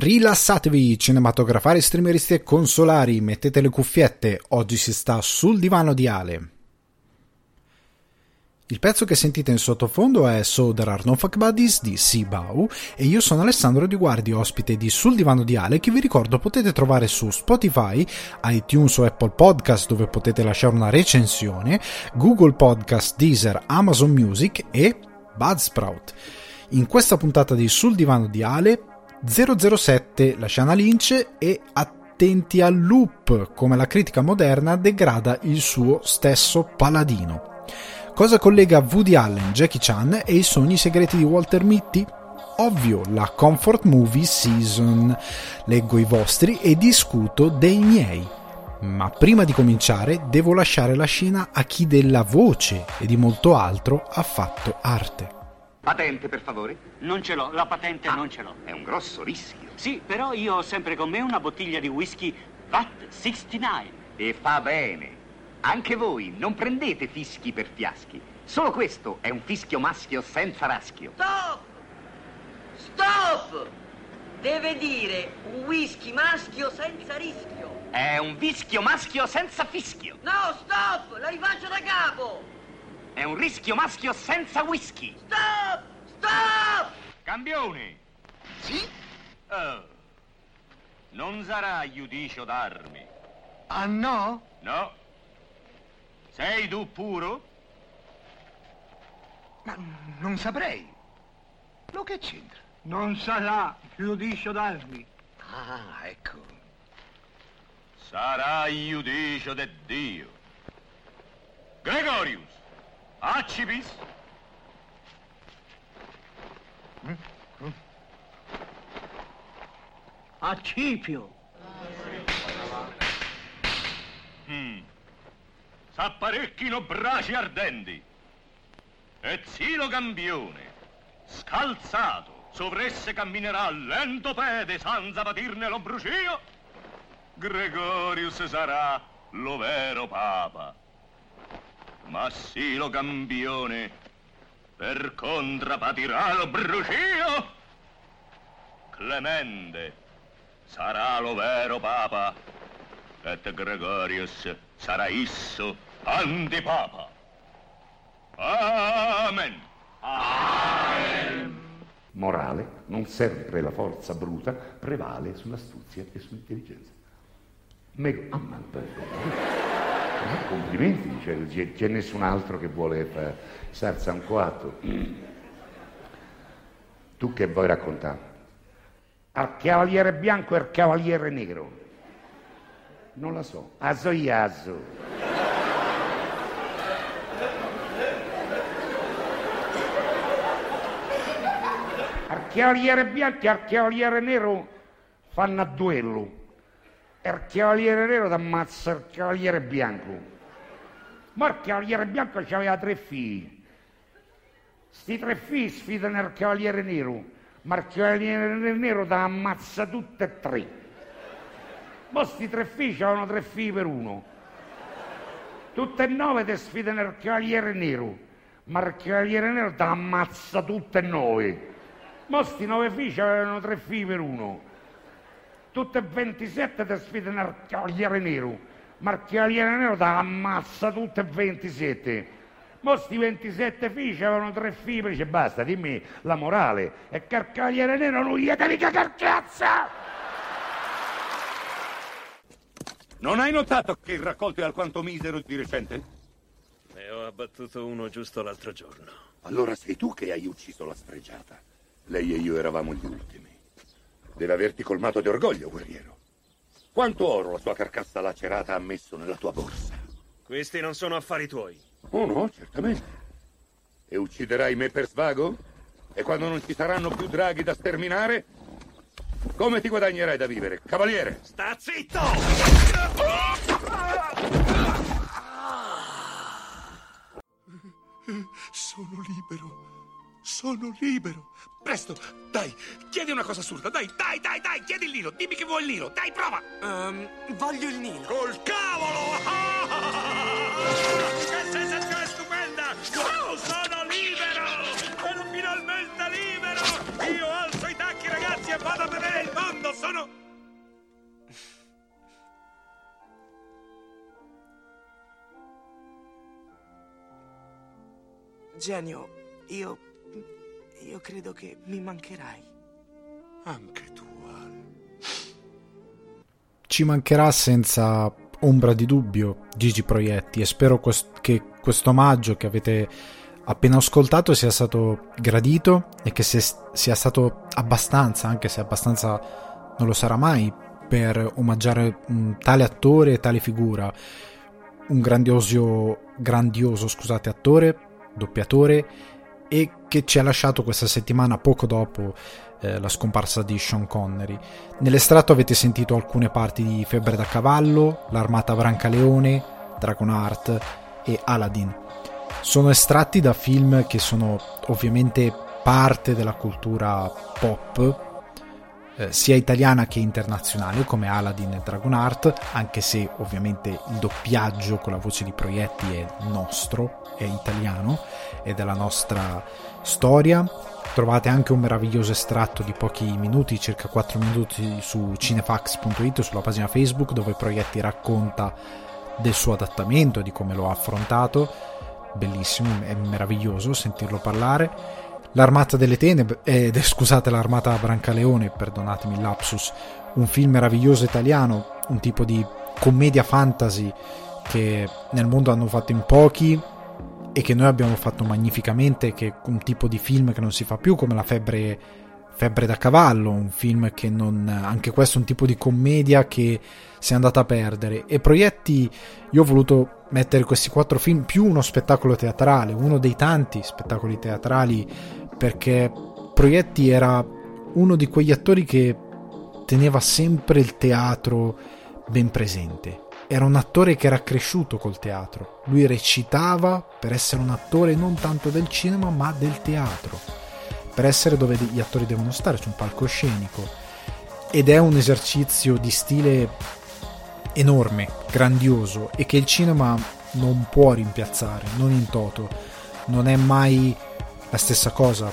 Rilassatevi, cinematografari, streameristi e consolari, mettete le cuffiette, oggi si sta sul divano di Ale. Il pezzo che sentite in sottofondo è So There Are No Fuck Buddies di Sibau e io sono Alessandro Di Guardi, ospite di Sul Divano di Ale che vi ricordo potete trovare su Spotify, iTunes o Apple Podcast dove potete lasciare una recensione, Google Podcast, Deezer, Amazon Music e Budsprout. In questa puntata di Sul Divano di Ale 007 la Shana Lynch e attenti al loop, come la critica moderna degrada il suo stesso paladino. Cosa collega Woody Allen, Jackie Chan e i sogni segreti di Walter Mitty? Ovvio, la Comfort Movie Season. Leggo i vostri e discuto dei miei. Ma prima di cominciare devo lasciare la scena a chi della voce e di molto altro ha fatto arte. Patente, per favore? Non ce l'ho, la patente Ah, non ce l'ho. È un grosso rischio. Sì, però io ho sempre con me una bottiglia di whisky VAT 69. E fa bene. Anche voi non prendete fischi per fiaschi. Solo questo è un fischio maschio senza raschio. Stop! Stop! Deve dire un whisky maschio senza rischio. È un vischio maschio senza fischio. No, stop! La rifaccio da capo! È un rischio maschio senza whisky. Stop! Stop! Campione, Sì? oh, non sarà giudicio d'armi, Ah no? no? Sei tu puro? Ma non saprei. Lo che c'entra? Non sarà giudicio d'armi. Ah, ecco. Sarà giudicio de Dio. Gregorius, accipis? Accipio. Mm. S'apparecchino braci ardenti. E zilo campione, scalzato, sovresse camminerà lento pede, senza patirne lo brucio. Gregorius sarà lo vero papa. Ma silo campione, per contra patirà lo brucio. Clemente sarà lo vero papa et Gregorius sarà isso antipapa. Amen. morale, non sempre la forza bruta prevale sull'astuzia e sull'intelligenza. Me... Ah, ma eh, complimenti, cioè, c'è, nessun altro che vuole fare sarza un coatto. Tu che vuoi raccontare? Al cavaliere bianco e al cavaliere nero? Non la so. Aso iaso. Al cavaliere bianco e al cavaliere nero fanno a duello. Il cavaliere nero ti ammazza il cavaliere bianco. Ma il cavaliere bianco aveva tre figli. Sti tre figli sfidano il cavaliere nero, ma il cavaliere nero ti ammazza tutte e tre. Ma sti tre figli avevano tre figli per uno. Tutte e nove ti sfidano il cavaliere nero, ma il cavaliere nero ti ammazza tutte e nove. Ma sti nove figli avevano tre figli per uno. Tutte e 27 ti sfidano il cavaliere nero, ma il cavaliere nero ti ammazza tutte e 27. Ma sti 27 figli avevano tre figli, dice basta, dimmi la morale. E che il cavaliere nero non gli devi cagare cazzo! Non hai notato che il raccolto è alquanto misero di recente? Ne ho abbattuto uno giusto l'altro giorno. Allora sei tu che hai ucciso la sfregiata. Lei e io eravamo gli ultimi. Deve averti colmato di orgoglio, guerriero. Quanto oro la sua carcassa lacerata ha messo nella tua borsa? Questi non sono affari tuoi. Oh no, certamente. E ucciderai me per svago? E quando non ci saranno più draghi da sterminare? Come ti guadagnerai da vivere, cavaliere? Sta zitto! Sono libero. Sono libero. Presto, dai, chiedi una cosa assurda. Dai, dai, dai, dai, chiedi il Nilo. Dimmi che vuoi il Nilo. Dai, prova. Ehm, voglio il Nilo. Col cavolo! Che sensazione stupenda! Oh, sono libero! Sono finalmente libero! Io alzo i tacchi, ragazzi, e vado a vedere il mondo sono... Genio, io... io credo che mi mancherai. Anche tu, Al. Ci mancherà senza ombra di dubbio Gigi Proietti e spero quest- che questo omaggio che avete appena ascoltato sia stato gradito e che se- sia stato abbastanza, anche se abbastanza non lo sarà mai, per omaggiare un tale attore e tale figura, un grandioso, grandioso scusate, attore, doppiatore e che ci ha lasciato questa settimana poco dopo eh, la scomparsa di Sean Connery. Nell'estratto avete sentito alcune parti di Febbre da cavallo, L'armata Brancaleone, Dragonheart e Aladdin. Sono estratti da film che sono ovviamente parte della cultura pop, eh, sia italiana che internazionale, come Aladdin e Dragonheart, anche se ovviamente il doppiaggio con la voce di Proietti è nostro, è italiano, è della nostra storia. Trovate anche un meraviglioso estratto di pochi minuti, circa 4 minuti, su cinefax.it, sulla pagina Facebook, dove Proietti racconta del suo adattamento, di come lo ha affrontato. Bellissimo, è meraviglioso sentirlo parlare. L'Armata delle Tenebre, eh, scusate, l'Armata Brancaleone, perdonatemi il lapsus, un film meraviglioso italiano, un tipo di commedia fantasy che nel mondo hanno fatto in pochi e che noi abbiamo fatto magnificamente, che è un tipo di film che non si fa più come la febbre, febbre da cavallo, un film che non... anche questo è un tipo di commedia che si è andata a perdere. E Proietti, io ho voluto mettere questi quattro film più uno spettacolo teatrale, uno dei tanti spettacoli teatrali, perché Proietti era uno di quegli attori che teneva sempre il teatro ben presente era un attore che era cresciuto col teatro. Lui recitava per essere un attore non tanto del cinema, ma del teatro. Per essere dove gli attori devono stare, su un palcoscenico. Ed è un esercizio di stile enorme, grandioso e che il cinema non può rimpiazzare, non in toto. Non è mai la stessa cosa.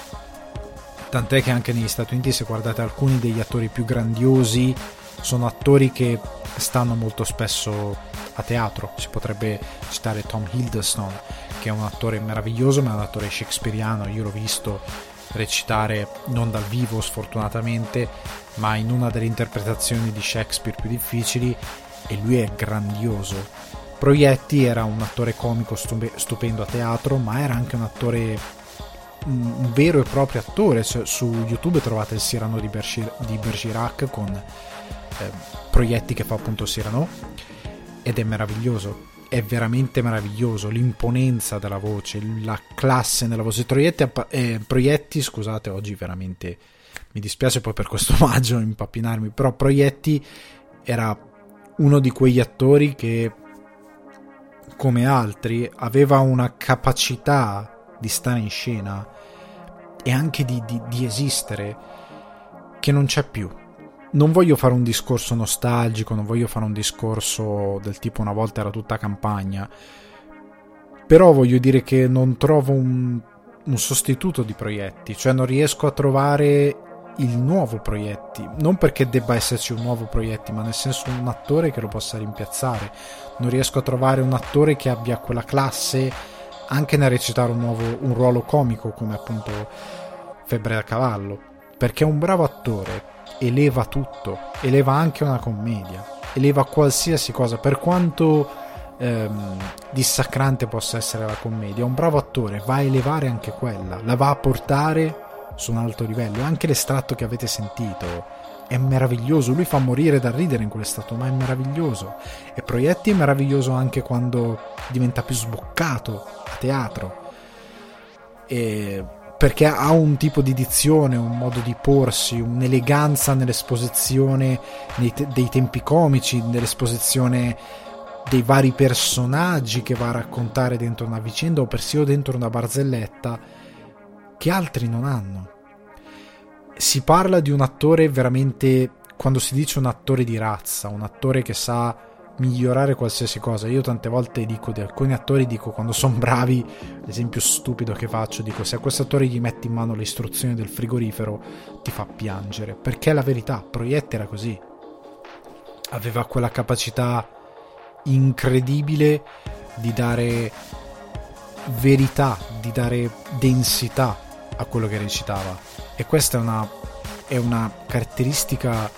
Tant'è che anche negli Stati Uniti, se guardate alcuni degli attori più grandiosi, sono attori che stanno molto spesso a teatro. Si potrebbe citare Tom Hiddleston, che è un attore meraviglioso, ma è un attore shakespeariano. Io l'ho visto recitare non dal vivo, sfortunatamente, ma in una delle interpretazioni di Shakespeare più difficili, e lui è grandioso. Proietti era un attore comico stupendo a teatro, ma era anche un attore un vero e proprio attore. Su YouTube trovate il Cyrano di, Bergerac con eh, proietti che fa appunto Cyrano ed è meraviglioso è veramente meraviglioso l'imponenza della voce la classe nella voce. Proietti, eh, proietti scusate oggi veramente mi dispiace poi per questo omaggio impappinarmi però proietti era uno di quegli attori che come altri aveva una capacità di stare in scena e anche di, di, di esistere che non c'è più non voglio fare un discorso nostalgico, non voglio fare un discorso del tipo una volta era tutta campagna, però voglio dire che non trovo un, un sostituto di proietti, cioè non riesco a trovare il nuovo proietti, non perché debba esserci un nuovo proietti, ma nel senso un attore che lo possa rimpiazzare. Non riesco a trovare un attore che abbia quella classe anche nel recitare un, nuovo, un ruolo comico come appunto Febbre da cavallo, perché è un bravo attore, eleva tutto, eleva anche una commedia, eleva qualsiasi cosa, per quanto ehm, dissacrante possa essere la commedia, un bravo attore va a elevare anche quella, la va a portare su un alto livello, anche l'estratto che avete sentito è meraviglioso, lui fa morire da ridere in quell'estratto, ma è meraviglioso, e Proietti è meraviglioso anche quando diventa più sboccato a teatro. E perché ha un tipo di dizione, un modo di porsi, un'eleganza nell'esposizione te- dei tempi comici, nell'esposizione dei vari personaggi che va a raccontare dentro una vicenda o persino dentro una barzelletta che altri non hanno. Si parla di un attore veramente, quando si dice un attore di razza, un attore che sa migliorare qualsiasi cosa. Io tante volte dico di alcuni attori, dico quando sono bravi, l'esempio stupido che faccio, dico se a questo attore gli metti in mano le istruzioni del frigorifero ti fa piangere, perché è la verità, Proietti era così. Aveva quella capacità incredibile di dare verità, di dare densità a quello che recitava. E questa è una, è una caratteristica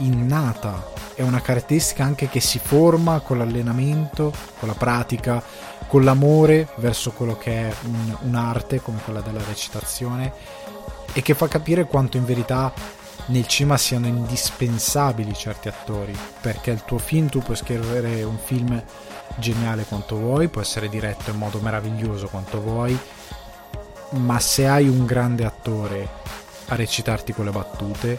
innata. È una caratteristica anche che si forma con l'allenamento, con la pratica, con l'amore verso quello che è un, un'arte come quella della recitazione e che fa capire quanto in verità nel cinema siano indispensabili certi attori perché il tuo film tu puoi scrivere un film geniale quanto vuoi può essere diretto in modo meraviglioso quanto vuoi ma se hai un grande attore a recitarti quelle battute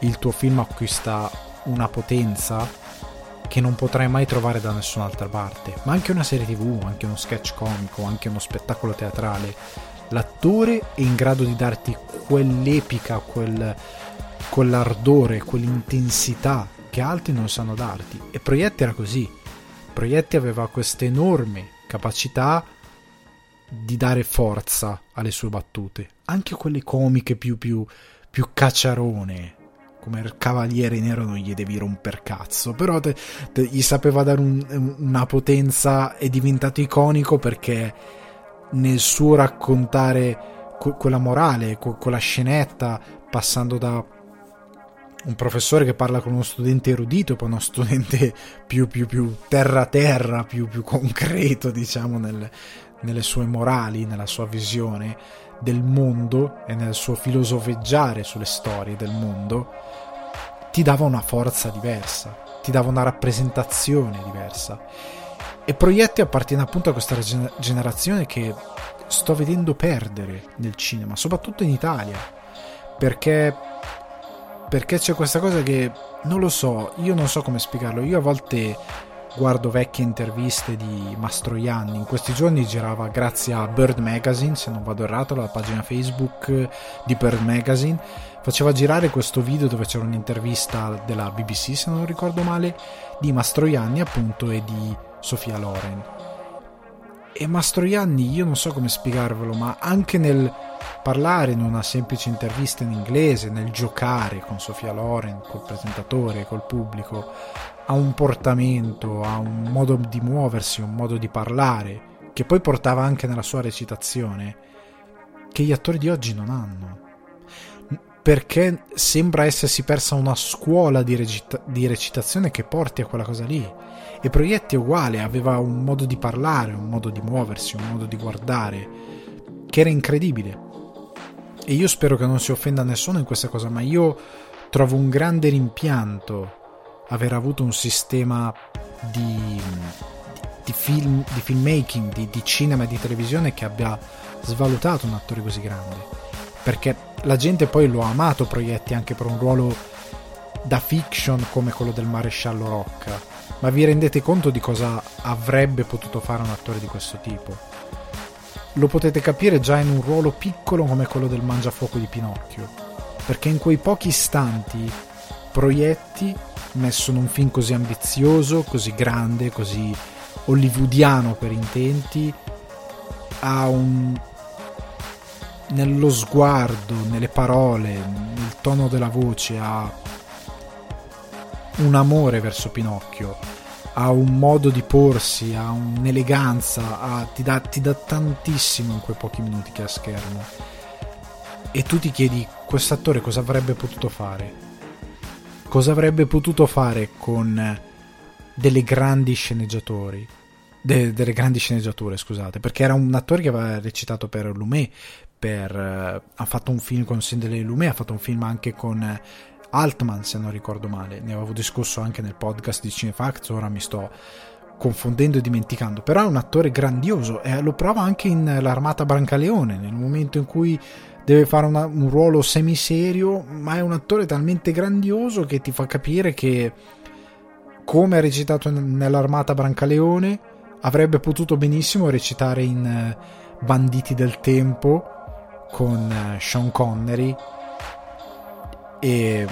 il tuo film acquista una potenza che non potrai mai trovare da nessun'altra parte. Ma anche una serie tv, anche uno sketch comico, anche uno spettacolo teatrale. L'attore è in grado di darti quell'epica, quel, quell'ardore, quell'intensità che altri non sanno darti. E Proietti era così. Proietti aveva questa enorme capacità di dare forza alle sue battute, anche quelle comiche più, più, più cacciarone, come cavaliere nero non gli devi romper cazzo, però te, te, gli sapeva dare un, una potenza, è diventato iconico perché nel suo raccontare que- quella morale, que- quella scenetta, passando da un professore che parla con uno studente erudito, poi uno studente più, più, più terra terra, più, più concreto, diciamo, nel, nelle sue morali, nella sua visione del mondo e nel suo filosofeggiare sulle storie del mondo, ti dava una forza diversa, ti dava una rappresentazione diversa. E Proietti appartiene appunto a questa generazione che sto vedendo perdere nel cinema, soprattutto in Italia, perché, perché c'è questa cosa che non lo so, io non so come spiegarlo, io a volte guardo vecchie interviste di Mastroianni. In questi giorni girava grazie a Bird Magazine, se non vado errato, la pagina Facebook di Bird Magazine. Faceva girare questo video dove c'era un'intervista della BBC, se non ricordo male, di Mastroianni appunto e di Sofia Loren. E Mastroianni, io non so come spiegarvelo, ma anche nel parlare in una semplice intervista in inglese, nel giocare con Sofia Loren, col presentatore, col pubblico, ha un portamento, ha un modo di muoversi, un modo di parlare, che poi portava anche nella sua recitazione, che gli attori di oggi non hanno. Perché sembra essersi persa una scuola di, recita- di recitazione che porti a quella cosa lì. E Proietti è uguale, aveva un modo di parlare, un modo di muoversi, un modo di guardare, che era incredibile. E io spero che non si offenda nessuno in questa cosa, ma io trovo un grande rimpianto aver avuto un sistema di, di, film, di filmmaking, di, di cinema e di televisione che abbia svalutato un attore così grande. Perché la gente poi lo ha amato Proietti anche per un ruolo da fiction come quello del maresciallo Rocca. Ma vi rendete conto di cosa avrebbe potuto fare un attore di questo tipo? Lo potete capire già in un ruolo piccolo come quello del mangiafuoco di Pinocchio. Perché in quei pochi istanti Proietti messo in un film così ambizioso, così grande, così hollywoodiano per intenti, ha un nello sguardo, nelle parole, nel tono della voce, ha un amore verso Pinocchio, ha un modo di porsi, ha un'eleganza, ha, ti, dà, ti dà tantissimo in quei pochi minuti che ha schermo. E tu ti chiedi, quest'attore cosa avrebbe potuto fare? cosa avrebbe potuto fare con delle grandi sceneggiatori de, delle grandi sceneggiature scusate perché era un attore che aveva recitato per Lumet per, uh, ha fatto un film con Cinderella Lumet ha fatto un film anche con Altman se non ricordo male. Ne avevo discusso anche nel podcast di Cinefacts ora mi sto confondendo e dimenticando. Però è un attore grandioso e lo prova anche in L'Armata Brancaleone nel momento in cui deve fare una, un ruolo semiserio, ma è un attore talmente grandioso che ti fa capire che, come ha recitato nell'Armata Brancaleone, avrebbe potuto benissimo recitare in eh, Banditi del Tempo con eh, Sean Connery e,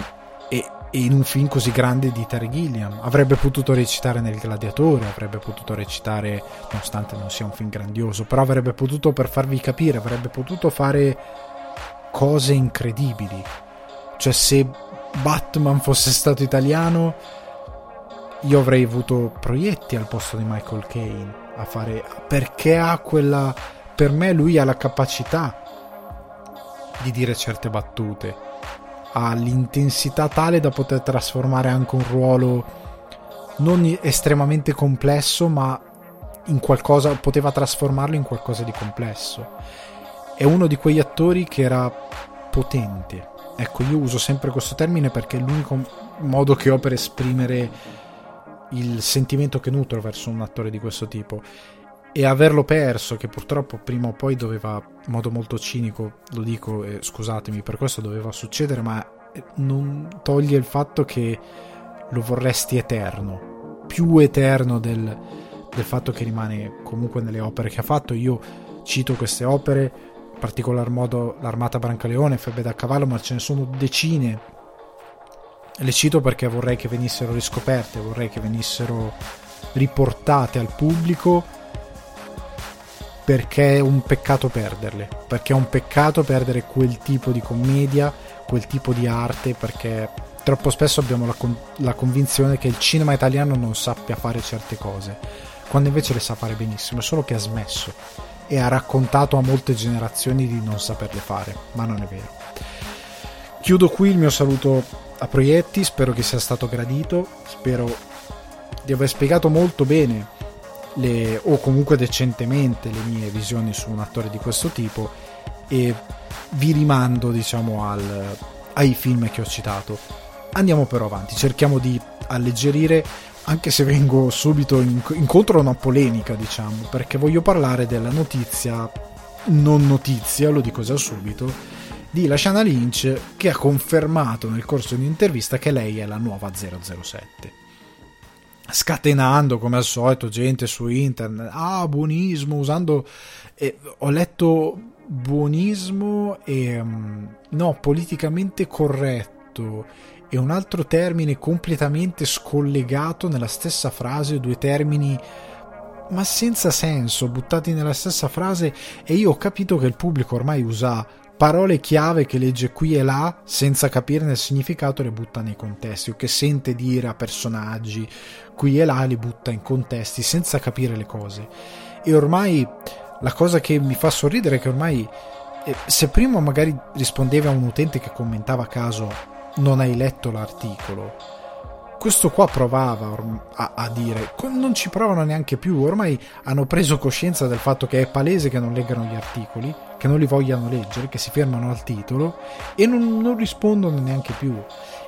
e, in un film così grande di Terry Gilliam. Avrebbe potuto recitare nel Gladiatore, avrebbe potuto recitare, nonostante non sia un film grandioso, però avrebbe potuto, per farvi capire, avrebbe potuto fare cose incredibili. Cioè, se Batman fosse stato italiano, io avrei avuto proietti al posto di Michael Caine a fare. perché ha quella. Per me, lui ha la capacità di dire certe battute ha l'intensità tale da poter trasformare anche un ruolo non estremamente complesso, ma in qualcosa poteva trasformarlo in qualcosa di complesso. È uno di quegli attori che era potente. Ecco, io uso sempre questo termine perché è l'unico modo che ho per esprimere il sentimento che nutro verso un attore di questo tipo e averlo perso, che purtroppo prima o poi doveva, in modo molto cinico, lo dico e scusatemi, per questo doveva succedere, ma non toglie il fatto che lo vorresti eterno, più eterno del, del fatto che rimane comunque nelle opere che ha fatto. Io cito queste opere, in particolar modo l'Armata Brancaleone, Febbre da cavallo, ma ce ne sono decine. Le cito perché vorrei che venissero riscoperte, vorrei che venissero riportate al pubblico perché è un peccato perderle, perché è un peccato perdere quel tipo di commedia, quel tipo di arte, perché troppo spesso abbiamo la, con- la convinzione che il cinema italiano non sappia fare certe cose, quando invece le sa fare benissimo, solo che ha smesso e ha raccontato a molte generazioni di non saperle fare, ma non è vero. Chiudo qui il mio saluto a Proietti, spero che sia stato gradito, spero di aver spiegato molto bene le, o comunque decentemente le mie visioni su un attore di questo tipo e vi rimando diciamo al, ai film che ho citato. Andiamo però avanti cerchiamo di alleggerire anche se vengo subito in, incontro a una polemica diciamo perché voglio parlare della notizia non notizia lo dico già subito di Lashana Lynch che ha confermato nel corso di un'intervista che lei è la nuova 007 scatenando come al solito gente su internet. Ah buonismo usando eh, ho letto buonismo e um, no politicamente corretto e un altro termine completamente scollegato nella stessa frase due termini ma senza senso buttati nella stessa frase. E io ho capito che il pubblico ormai usa parole chiave che legge qui e là senza capirne il significato le butta nei contesti o che sente dire a personaggi qui e là li butta in contesti senza capire le cose e ormai la cosa che mi fa sorridere è che ormai eh, se prima magari rispondevi a un utente che commentava a caso non hai letto l'articolo questo qua provava a, a, dire, non ci provano neanche più, ormai hanno preso coscienza del fatto che è palese che non leggano gli articoli, che non li vogliano leggere, che si fermano al titolo e non, non rispondono neanche più.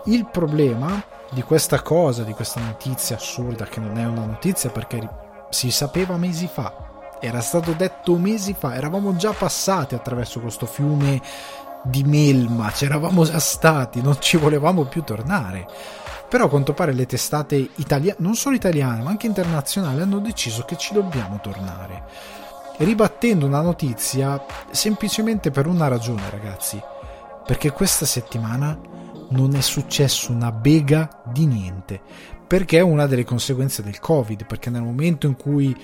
Il problema di questa cosa, di questa notizia assurda, che non è una notizia perché si sapeva mesi fa, era stato detto mesi fa, eravamo già passati attraverso questo fiume di melma, c'eravamo già stati, non ci volevamo più tornare però a quanto pare le testate italiane, non solo italiane ma anche internazionali, hanno deciso che ci dobbiamo tornare. Ribattendo una notizia semplicemente per una ragione, ragazzi. Perché questa settimana non è successo una bega di niente. Perché è una delle conseguenze del Covid. Perché nel momento in cui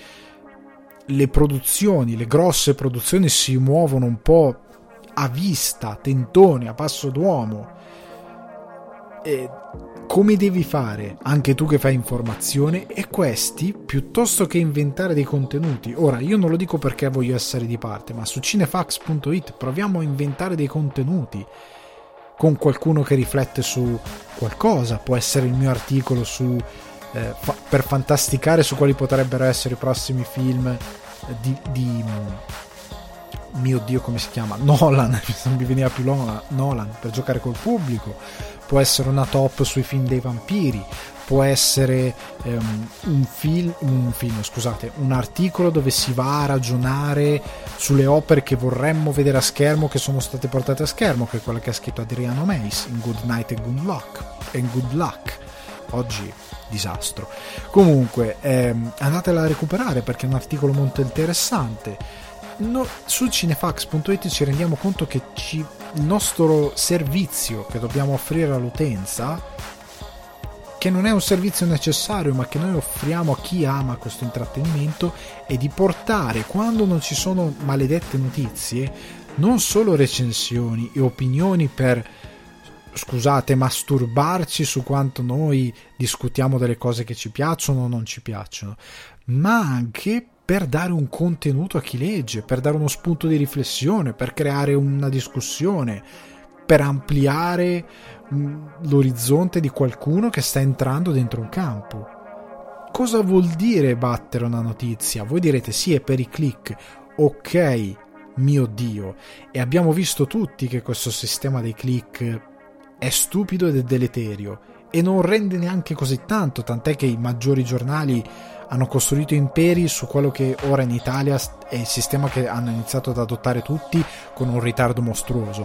le produzioni, le grosse produzioni si muovono un po' a vista, tentoni, a passo d'uomo, e come devi fare anche tu che fai informazione e questi piuttosto che inventare dei contenuti ora io non lo dico perché voglio essere di parte ma su cinefax.it proviamo a inventare dei contenuti con qualcuno che riflette su qualcosa può essere il mio articolo su eh, fa- per fantasticare su quali potrebbero essere i prossimi film di, di mio dio come si chiama? Nolan non mi veniva più Nolan per giocare col pubblico. Può essere una top sui film dei vampiri può essere um, un, film, un film scusate un articolo dove si va a ragionare sulle opere che vorremmo vedere a schermo che sono state portate a schermo che è quella che ha scritto Adriano Meis in Good Night and Good Luck and Good Luck. Oggi disastro. Comunque ehm, andatela a recuperare perché è un articolo molto interessante. No, su cinefax.it ci rendiamo conto che ci, il nostro servizio che dobbiamo offrire all'utenza che non è un servizio necessario, ma che noi offriamo a chi ama questo intrattenimento, è di portare, quando non ci sono maledette notizie, non solo recensioni e opinioni per, scusate, masturbarci su quanto noi discutiamo delle cose che ci piacciono o non ci piacciono, ma anche per dare un contenuto a chi legge, per dare uno spunto di riflessione, per creare una discussione, per ampliare l'orizzonte di qualcuno che sta entrando dentro un campo. Cosa vuol dire battere una notizia? Voi direte sì, è per i click. Ok, mio Dio. E abbiamo visto tutti che questo sistema dei click è stupido ed è deleterio e non rende neanche così tanto, tant'è che i maggiori giornali hanno costruito imperi su quello che ora in Italia è il sistema che hanno iniziato ad adottare tutti con un ritardo mostruoso,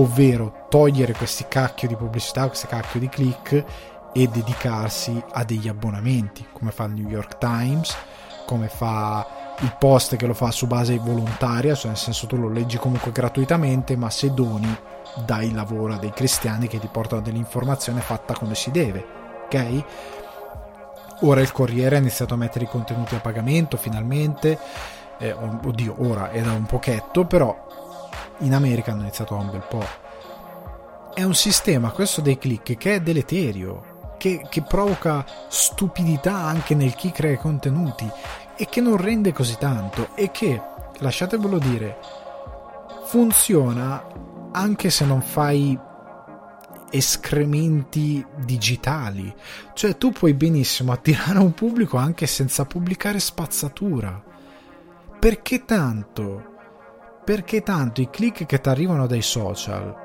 ovvero togliere questi cacchio di pubblicità, questi cacchio di click e dedicarsi a degli abbonamenti, come fa il New York Times, come fa il post che lo fa su base volontaria, cioè nel senso tu lo leggi comunque gratuitamente, ma se doni dai lavoro a dei cristiani che ti portano dell'informazione fatta come si deve, ok? Ora il Corriere ha iniziato a mettere i contenuti a pagamento finalmente. Eh, oddio, ora è da un pochetto, però in America hanno iniziato da un bel po'. È un sistema, questo dei click, che è deleterio, che, che provoca stupidità anche nel chi crea contenuti e che non rende così tanto e che, lasciatemelo dire, funziona anche se non fai escrementi digitali. Cioè tu puoi benissimo attirare un pubblico anche senza pubblicare spazzatura. Perché tanto? Perché tanto i click che ti arrivano dai social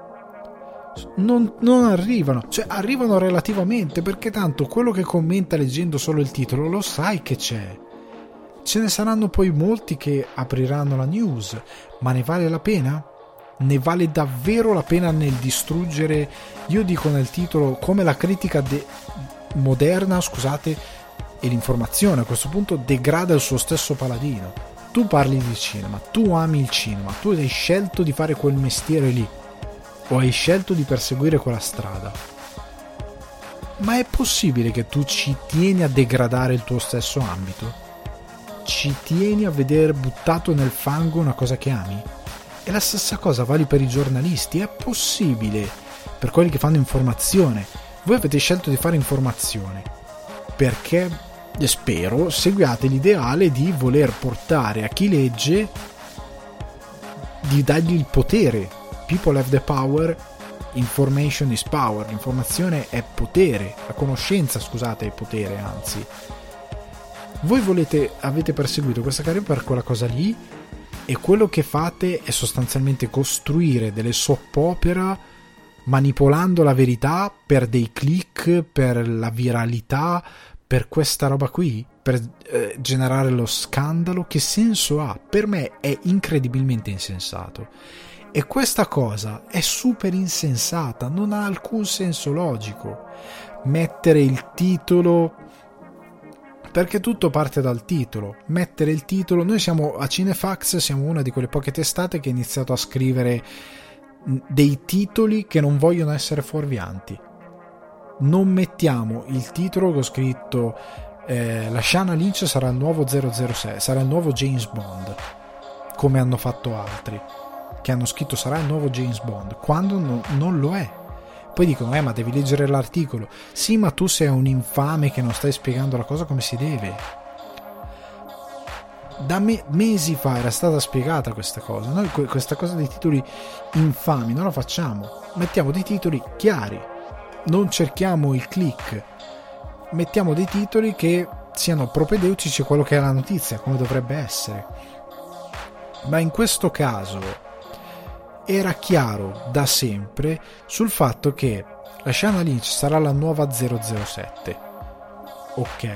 non, non, arrivano, cioè arrivano relativamente perché tanto quello che commenta leggendo solo il titolo lo sai che c'è. Ce ne saranno poi molti che apriranno la news, ma ne vale la pena? ne vale davvero la pena nel distruggere, io dico nel titolo, come la critica de- moderna, scusate, e l'informazione a questo punto degrada il suo stesso paladino. Tu parli di cinema, tu ami il cinema, tu hai scelto di fare quel mestiere lì, o hai scelto di perseguire quella strada. Ma è possibile che tu ci tieni a degradare il tuo stesso ambito? Ci tieni a vedere buttato nel fango una cosa che ami? E la stessa cosa vale per i giornalisti, è possibile per quelli che fanno informazione. Voi avete scelto di fare informazione perché, spero, seguiate l'ideale di voler portare a chi legge, di dargli il potere. People have the power, information is power, l'informazione è potere, la conoscenza, scusate, è potere, anzi. Voi volete, avete perseguito questa carriera per quella cosa lì e quello che fate è sostanzialmente costruire delle soap opera manipolando la verità per dei click, per la viralità, per questa roba qui, per eh, generare lo scandalo. Che senso ha? Per me è incredibilmente insensato. E questa cosa è super insensata, non ha alcun senso logico. Mettere il titolo perché tutto parte dal titolo. Mettere il titolo, noi siamo a Cinefax, siamo una di quelle poche testate che ha iniziato a scrivere dei titoli che non vogliono essere fuorvianti. Non mettiamo il titolo che ho scritto eh, la Shana Lynch sarà il nuovo 006, sarà il nuovo James Bond, come hanno fatto altri, che hanno scritto sarà il nuovo James Bond, quando no, non lo è poi dicono, eh, ma devi leggere l'articolo. Sì, ma tu sei un infame che non stai spiegando la cosa come si deve. Da me- mesi fa era stata spiegata questa cosa. Noi questa cosa dei titoli infami non la facciamo. Mettiamo dei titoli chiari. Non cerchiamo il click. Mettiamo dei titoli che siano propedeutici a quello che è la notizia, come dovrebbe essere. Ma in questo caso era chiaro da sempre sul fatto che la Shana Lynch sarà la nuova 007. Ok,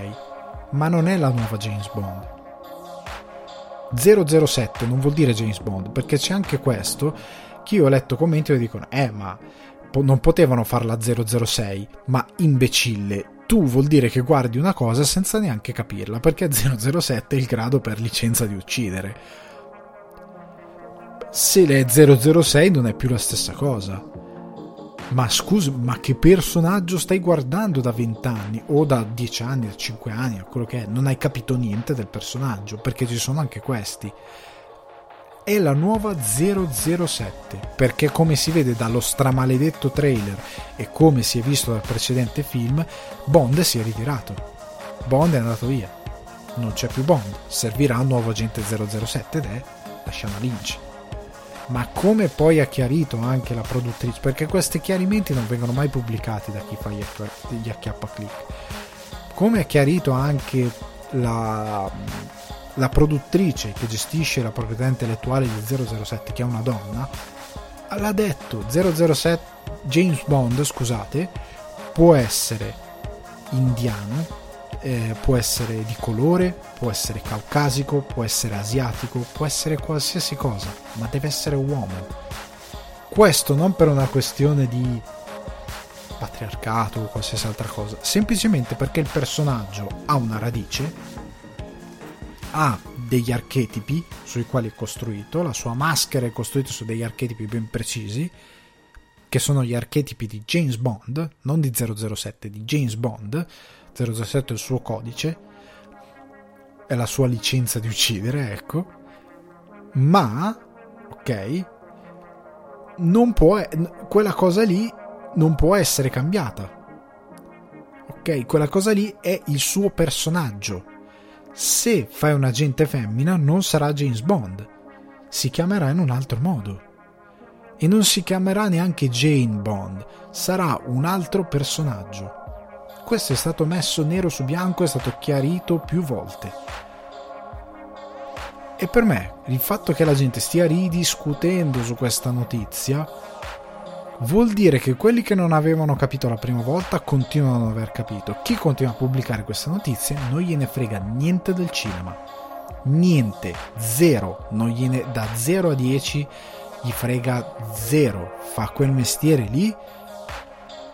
ma non è la nuova James Bond. 007 non vuol dire James Bond, perché c'è anche questo che io ho letto commenti e dicono "Eh, ma non potevano farla 006, ma imbecille, tu vuol dire che guardi una cosa senza neanche capirla, perché 007 è il grado per licenza di uccidere se le 006 non è più la stessa cosa. ma scusi, ma che personaggio stai guardando da 20 anni o da 10 anni, da 5 anni, quello che è? Non hai capito niente del personaggio, perché ci sono anche questi. È la nuova 007, perché come si vede dallo stramaledetto trailer e come si è visto dal precedente film, Bond si è ritirato. Bond è andato via. Non c'è più Bond, servirà un nuovo agente 007 ed è la Shana Lynch ma come poi ha chiarito anche la produttrice, perché questi chiarimenti non vengono mai pubblicati da chi fa gli, acchiappa click, come ha chiarito anche la, la produttrice che gestisce la proprietà intellettuale di 007, che è una donna, l'ha detto 007 James Bond, scusate, può essere indiano, eh, può essere di colore, può essere caucasico, può essere asiatico, può essere qualsiasi cosa, ma deve essere uomo. Questo non per una questione di patriarcato o qualsiasi altra cosa, semplicemente perché il personaggio ha una radice, ha degli archetipi sui quali è costruito, la sua maschera è costruita su degli archetipi ben precisi, che sono gli archetipi di James Bond, non di 007, di James Bond, 007 è il suo codice, è la sua licenza di uccidere, ecco, ma, ok, non può, quella cosa lì non può essere cambiata. Ok, quella cosa lì è il suo personaggio. Se fai un agente femmina non sarà James Bond, si chiamerà in un altro modo. E non si chiamerà neanche Jane Bond, sarà un altro personaggio. Questo è stato messo nero su bianco, è stato chiarito più volte. E per me il fatto che la gente stia ridiscutendo su questa notizia vuol dire che quelli che non avevano capito la prima volta continuano a non aver capito. Chi continua a pubblicare queste notizie non gliene frega niente del cinema. Niente, zero, gliene, da 0 a 10 gli frega zero. Fa quel mestiere lì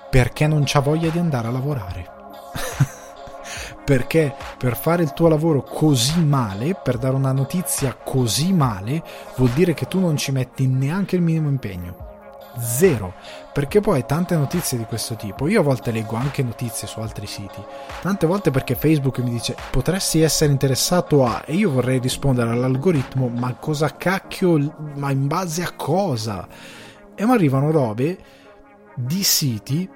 perché non c'ha voglia di andare a lavorare. perché per fare il tuo lavoro così male, per dare una notizia così male, vuol dire che tu non ci metti neanche il minimo impegno. Zero, perché poi tante notizie di questo tipo, io a volte leggo anche notizie su altri siti, tante volte perché Facebook mi dice potresti essere interessato a e io vorrei rispondere all'algoritmo ma cosa cacchio, ma in base a cosa? E mi arrivano robe di siti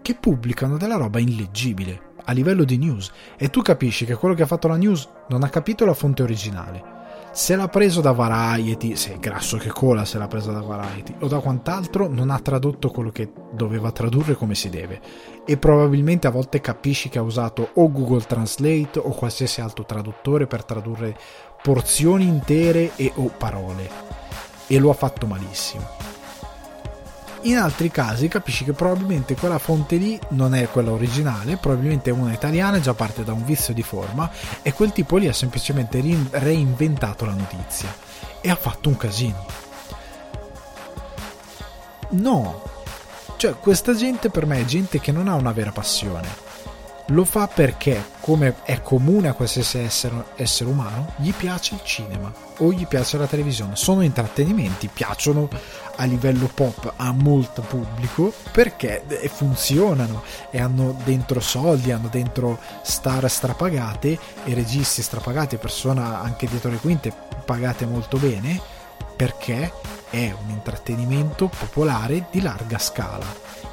che pubblicano della roba illeggibile a livello di news e tu capisci che quello che ha fatto la news non ha capito la fonte originale. Se l'ha preso da Variety, se è grasso che cola se l'ha preso da Variety o da quant'altro, non ha tradotto quello che doveva tradurre come si deve. E probabilmente a volte capisci che ha usato o Google Translate o qualsiasi altro traduttore per tradurre porzioni intere e o parole. E lo ha fatto malissimo in altri casi capisci che probabilmente quella fonte lì non è quella originale, probabilmente è una italiana, già parte da un vizio di forma e quel tipo lì ha semplicemente reinventato la notizia e ha fatto un casino. No, cioè questa gente per me è gente che non ha una vera passione. Lo fa perché, come è comune a qualsiasi essere, essere umano, gli piace il cinema o gli piace la televisione. Sono intrattenimenti, piacciono a livello pop a molto pubblico perché funzionano e hanno dentro soldi, hanno dentro star strapagate e registi strapagati, persone anche dietro le quinte pagate molto bene perché è un intrattenimento popolare di larga scala.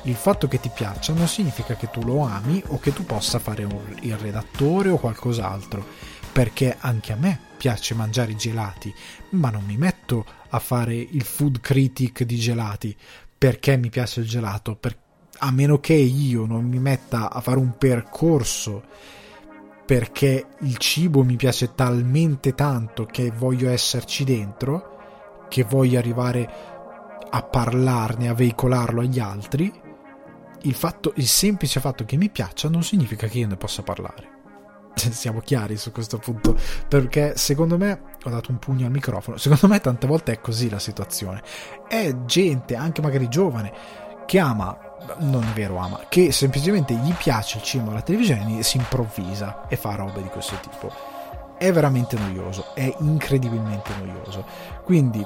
Il fatto che ti piaccia non significa che tu lo ami o che tu possa fare il redattore o qualcos'altro, perché anche a me piace mangiare i gelati, ma non mi metto a fare il food critic di gelati perché mi piace il gelato, per, a meno che io non mi metta a fare un percorso perché il cibo mi piace talmente tanto che voglio esserci dentro, che voglio arrivare a parlarne, a veicolarlo agli altri, il, fatto, il semplice fatto che mi piaccia non significa che io ne possa parlare. siamo chiari su questo punto perché secondo me ho dato un pugno al microfono secondo me tante volte è così la situazione è gente anche magari giovane che ama non è vero ama che semplicemente gli piace il cinema o la televisione e si improvvisa e fa robe di questo tipo è veramente noioso è incredibilmente noioso quindi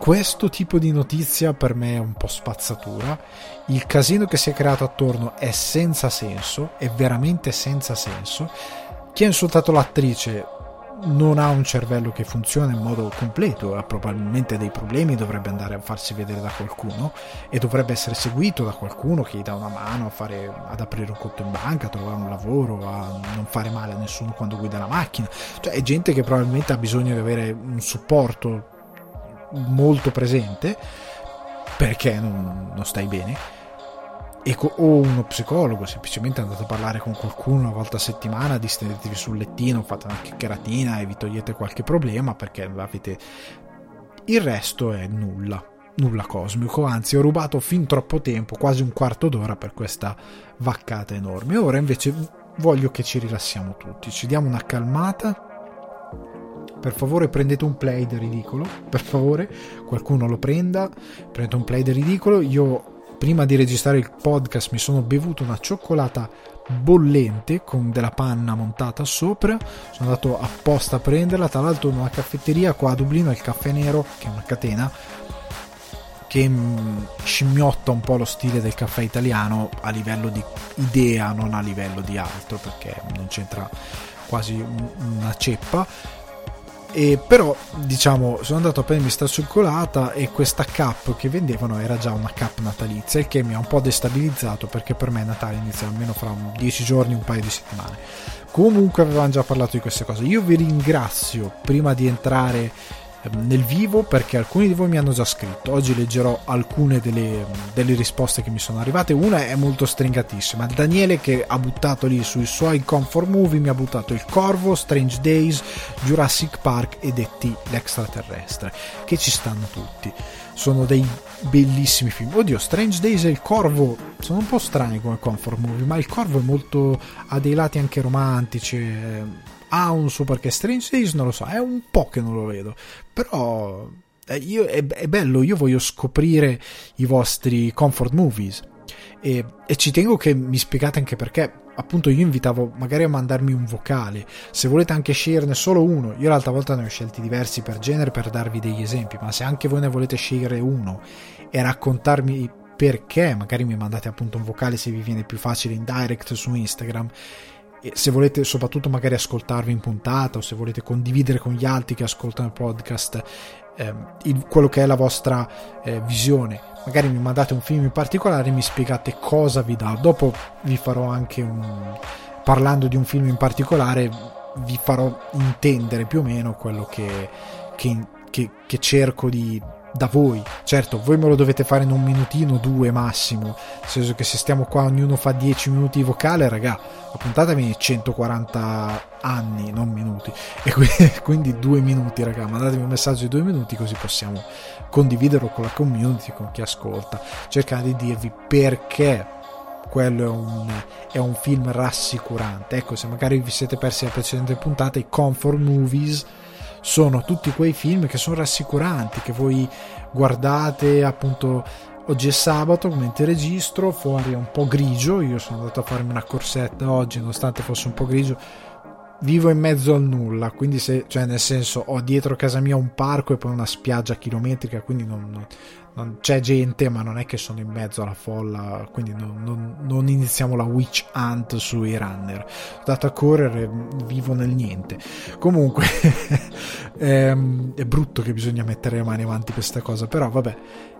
questo tipo di notizia per me è un po' spazzatura. Il casino che si è creato attorno è senza senso, è veramente senza senso. Chi ha insultato l'attrice non ha un cervello che funziona in modo completo, ha probabilmente dei problemi, dovrebbe andare a farsi vedere da qualcuno e dovrebbe essere seguito da qualcuno che gli dà una mano fare, ad aprire un conto in banca, a trovare un lavoro, a non fare male a nessuno quando guida la macchina. Cioè è gente che probabilmente ha bisogno di avere un supporto molto presente perché non, non stai bene co- o uno psicologo, semplicemente andate a parlare con qualcuno una volta a settimana, distendetevi sul lettino, fate una chiacchieratina e vi togliete qualche problema perché avete... Il resto è nulla, nulla cosmico, anzi ho rubato fin troppo tempo, quasi un quarto d'ora per questa vaccata enorme. Ora invece voglio che ci rilassiamo tutti, ci diamo una calmata. Per favore prendete un play del ridicolo, per favore, qualcuno lo prenda, prendete un play del ridicolo, io prima di registrare il podcast mi sono bevuto una cioccolata bollente con della panna montata sopra. Sono andato apposta a prenderla tra l'altro in una caffetteria qua a Dublino il caffè nero che è una catena che mm, scimmiotta un po' lo stile del caffè italiano a livello di idea non a livello di altro perché non c'entra quasi una ceppa e però diciamo sono andato a prendermi sta cioccolata e questa cap che vendevano era già una cap natalizia il che mi ha un po' destabilizzato perché per me Natale inizia almeno fra 10 giorni un paio di settimane. Comunque avevamo già parlato di queste cose. Io vi ringrazio prima di entrare nel vivo perché alcuni di voi mi hanno già scritto. Oggi leggerò alcune delle, delle, risposte che mi sono arrivate. Una è molto stringatissima. Daniele che ha buttato lì sui suoi comfort movie mi ha buttato il Corvo, Strange Days, Jurassic Park ed E.T. l'extraterrestre che ci stanno tutti. Sono dei bellissimi film. Oddio, Strange Days e il Corvo sono un po' strani come comfort movie, ma il Corvo è molto ha dei lati anche romantici ha un suo perché Strange Days non lo so, è un po' che non lo vedo, però eh, io, è, è, bello, io voglio scoprire i vostri comfort movies. E, e ci tengo che mi spiegate anche perché appunto io invitavo magari a mandarmi un vocale. Se volete anche sceglierne solo uno io l'altra volta ne ho scelti diversi per genere per darvi degli esempi ma se anche voi ne volete scegliere uno e raccontarmi perché magari mi mandate appunto un vocale se vi viene più facile in direct su Instagram e se volete soprattutto magari ascoltarvi in puntata o se volete condividere con gli altri che ascoltano il podcast eh, il, quello che è la vostra eh, visione. Magari mi mandate un film in particolare e mi spiegate cosa vi dà. Dopo vi farò anche un parlando di un film in particolare vi farò intendere più o meno quello che, che, che, che cerco di da voi. Certo, voi me lo dovete fare in un minutino, due massimo. Nel senso che se stiamo qua, ognuno fa 10 minuti di vocale, raga, la puntata viene 140 anni, non minuti. E quindi, due minuti, raga. Mandatemi un messaggio di due minuti così possiamo condividerlo con la community, con chi ascolta. Cercare di dirvi perché quello è un, è un film rassicurante. Ecco, se magari vi siete persi la precedente puntata, i comfort movies sono tutti quei film che sono rassicuranti, che voi guardate appunto oggi è sabato, mentre registro, fuori è un po' grigio, io sono andato a farmi una corsetta oggi nonostante fosse un po' grigio, vivo in mezzo al nulla, quindi se, cioè nel senso ho dietro casa mia un parco e poi una spiaggia chilometrica, quindi non, non, non c'è gente, ma non è che sono in mezzo alla folla, quindi non, non iniziamo la witch hunt sui runner. Sono andato a correre, vivo nel niente. Comunque ehm, è brutto che bisogna mettere le mani avanti per questa cosa, però vabbè.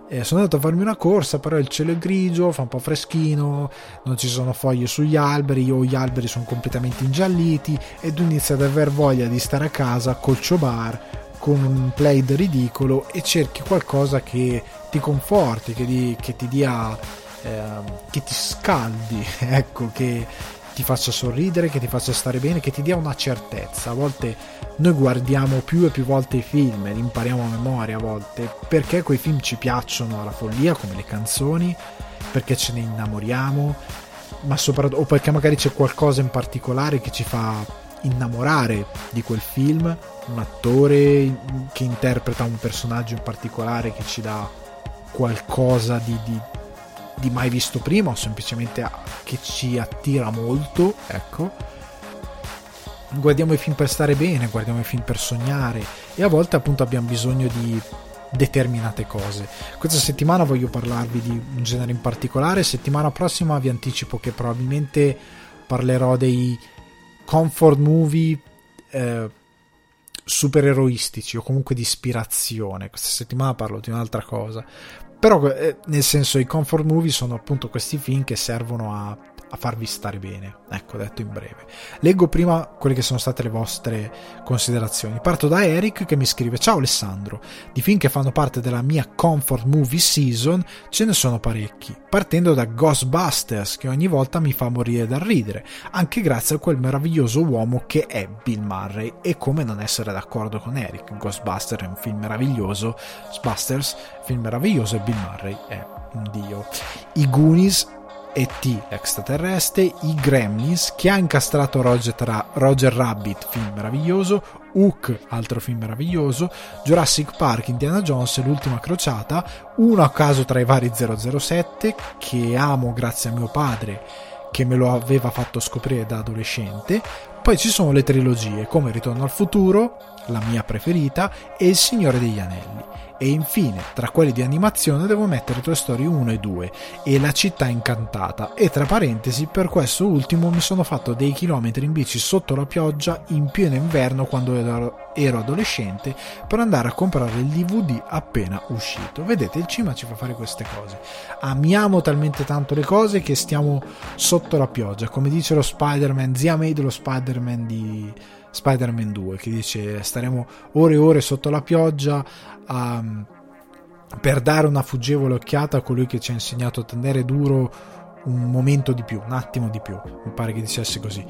Eh, sono andato a farmi una corsa, però il cielo è grigio, fa un po' freschino, non ci sono foglie sugli alberi, o gli alberi sono completamente ingialliti ed inizia ad aver voglia di stare a casa col ciobar con un play da ridicolo e cerchi qualcosa che ti conforti, che, di, che ti dia, eh, che ti scaldi, ecco, che ti faccia sorridere, che ti faccia stare bene, che ti dia una certezza. A volte noi guardiamo più e più volte i film li impariamo a memoria a volte perché quei film ci piacciono alla follia, come le canzoni, perché ce ne innamoriamo, ma soprattutto o perché magari c'è qualcosa in particolare che ci fa innamorare di quel film, un attore che interpreta un personaggio in particolare che ci dà qualcosa di, di di mai visto prima o semplicemente che ci attira molto, ecco. Guardiamo i film per stare bene, guardiamo i film per sognare e a volte appunto abbiamo bisogno di determinate cose. Questa settimana voglio parlarvi di un genere in particolare, settimana prossima vi anticipo che probabilmente parlerò dei comfort movie eh, supereroistici o comunque di ispirazione. Questa settimana parlo di un'altra cosa. Però, eh, nel senso, i comfort movie sono appunto questi film che servono a a farvi stare bene. Ecco, detto in breve. Leggo prima quelle che sono state le vostre considerazioni. Parto da Eric che mi scrive: Ciao Alessandro, di film che fanno parte della mia comfort movie season ce ne sono parecchi, partendo da Ghostbusters che ogni volta mi fa morire dal ridere, anche grazie a quel meraviglioso uomo che è Bill Murray. E come non essere d'accordo con Eric? Ghostbusters è un film meraviglioso, Ghostbusters, film meraviglioso e Bill Murray è un dio. I Goonies E.T. extraterrestre, i Gremlins, che ha incastrato Roger, Tra- Roger Rabbit, film meraviglioso, Hook, altro film meraviglioso, Jurassic Park, Indiana Jones e l'ultima crociata, uno a caso tra i vari 007, che amo grazie a mio padre, che me lo aveva fatto scoprire da adolescente, poi ci sono le trilogie come Ritorno al futuro, la mia preferita, e Il Signore degli Anelli. E infine, tra quelli di animazione devo mettere Toy Story 1 e 2 e La città incantata. E tra parentesi, per questo ultimo mi sono fatto dei chilometri in bici sotto la pioggia in pieno inverno quando ero adolescente per andare a comprare il DVD appena uscito. Vedete, il cinema ci fa fare queste cose. Amiamo talmente tanto le cose che stiamo sotto la pioggia. Come dice lo Spider-Man, zia May dello Spider-Man di Spider-Man 2 che dice staremo ore e ore sotto la pioggia um, per dare una fuggevole occhiata a colui che ci ha insegnato a tenere duro un momento di più, un attimo di più, mi pare che dicesse così.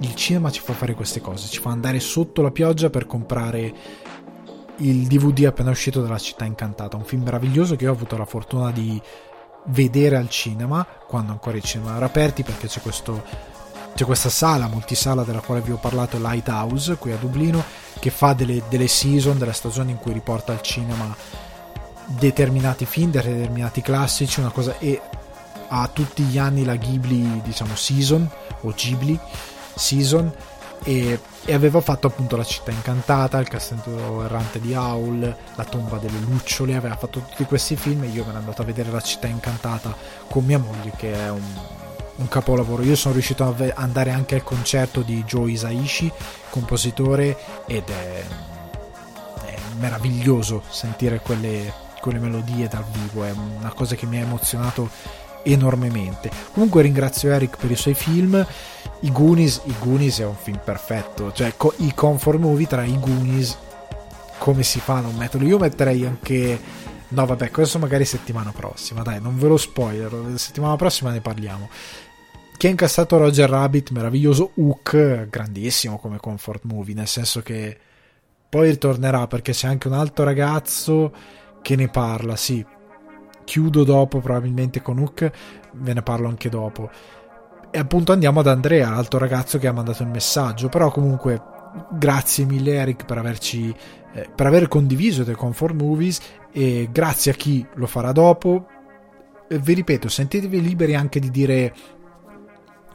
Il cinema ci fa fare queste cose, ci fa andare sotto la pioggia per comprare il DVD appena uscito dalla città incantata, un film meraviglioso che io ho avuto la fortuna di vedere al cinema quando ancora i cinema erano aperti perché c'è questo c'è questa sala, multisala della quale vi ho parlato, Lighthouse, qui a Dublino, che fa delle, delle season, delle stagioni in cui riporta al cinema determinati film, determinati classici, una cosa e ha tutti gli anni la Ghibli, diciamo, season o Ghibli season e, e, aveva fatto appunto la città incantata, il castello errante di Aul, la tomba delle lucciole, aveva fatto tutti questi film e io me ne andato a vedere la città incantata con mia moglie che è un un capolavoro. Io sono riuscito ad andare anche al concerto di Joe Isaishi, compositore, ed è, è meraviglioso sentire quelle, quelle melodie dal vivo, è una cosa che mi ha emozionato enormemente. Comunque ringrazio Eric per i suoi film. I Goonies, I Goonies è un film perfetto, cioè co- i comfort movie tra i Goonies come si fa a non metterlo? Io metterei anche No, vabbè, questo magari settimana prossima, dai, non ve lo spoiler, settimana prossima ne parliamo. Chi ha incassato Roger Rabbit, meraviglioso, Hook, grandissimo come comfort movie, nel senso che poi ritornerà perché c'è anche un altro ragazzo che ne parla, sì. Chiudo dopo probabilmente con Hook, ve ne parlo anche dopo. E appunto andiamo ad Andrea, l'altro ragazzo che ha mandato il messaggio, però comunque grazie mille Eric per averci eh, per aver condiviso The Comfort Movies e grazie a chi lo farà dopo. Vi ripeto, sentitevi liberi anche di dire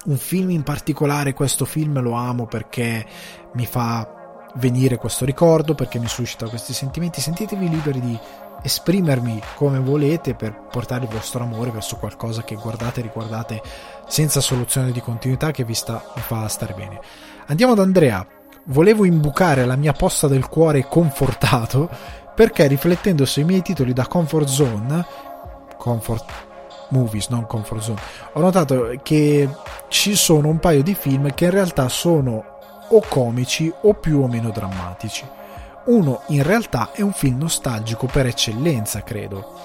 un film in particolare, questo film lo amo perché mi fa venire questo ricordo, perché mi suscita questi sentimenti. Sentitevi liberi di esprimermi come volete per portare il vostro amore verso qualcosa che guardate e riguardate senza soluzione di continuità che vi, sta, vi fa stare bene. Andiamo ad Andrea. Volevo imbucare la mia posta del cuore confortato perché riflettendo sui miei titoli da comfort zone, comfort movies, non comfort zone, ho notato che ci sono un paio di film che in realtà sono o comici o più o meno drammatici. Uno in realtà è un film nostalgico per eccellenza, credo.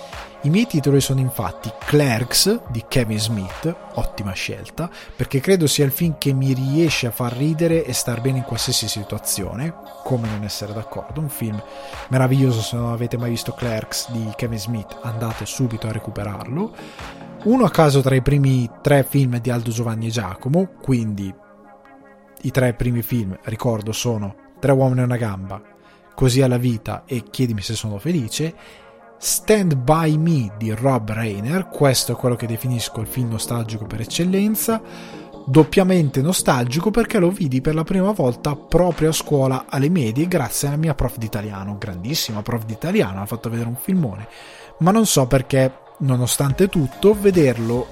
I miei titoli sono infatti Clerks di Kevin Smith, ottima scelta, perché credo sia il film che mi riesce a far ridere e star bene in qualsiasi situazione, come non essere d'accordo, un film meraviglioso se non avete mai visto Clerks di Kevin Smith, andate subito a recuperarlo. Uno a caso tra i primi tre film di Aldo Giovanni e Giacomo, quindi i tre primi film, ricordo, sono Tre uomini e una gamba, Così alla vita e Chiedimi se sono felice Stand By Me di Rob Reiner, questo è quello che definisco il film nostalgico per eccellenza, doppiamente nostalgico perché lo vidi per la prima volta proprio a scuola alle medie grazie alla mia prof di italiano, grandissima prof di italiano, ha fatto vedere un filmone, ma non so perché, nonostante tutto, vederlo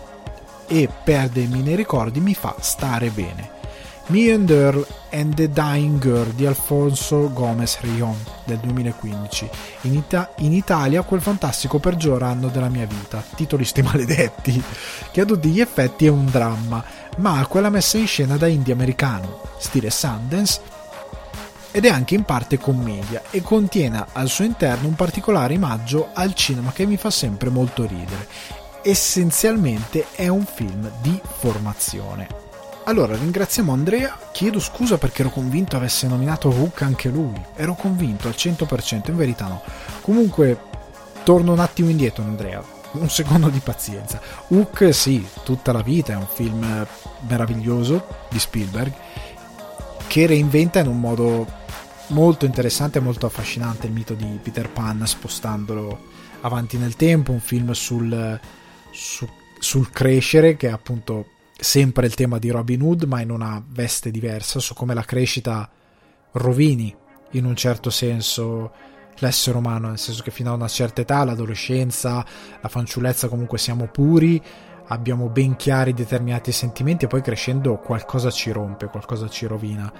e perdermi nei ricordi mi fa stare bene. Me and Earl and the Dying Girl di Alfonso Gomez Rion del 2015. In, Ita- in, Italia quel fantastico peggior anno della mia vita, titoli sti maledetti, che a tutti gli effetti è un dramma, ma ha quella messa in scena da indie americano, stile Sundance, ed è anche in parte commedia e contiene al suo interno un particolare omaggio al cinema che mi fa sempre molto ridere. Essenzialmente è un film di formazione. Allora, ringraziamo Andrea, chiedo scusa perché ero convinto avesse nominato Hook anche lui, ero convinto al 100%, in verità no. Comunque, torno un attimo indietro Andrea, un secondo di pazienza. Hook sì, tutta la vita è un film meraviglioso di Spielberg che reinventa in un modo molto interessante e molto affascinante il mito di Peter Pan spostandolo avanti nel tempo, un film sul, su, sul crescere che è appunto sempre il tema di Robin Hood, ma in una veste diversa, su come la crescita rovini in un certo senso l'essere umano, nel senso che fino a una certa età, l'adolescenza, la fanciullezza comunque siamo puri, abbiamo ben chiari determinati sentimenti e poi crescendo qualcosa ci rompe, qualcosa ci rovina.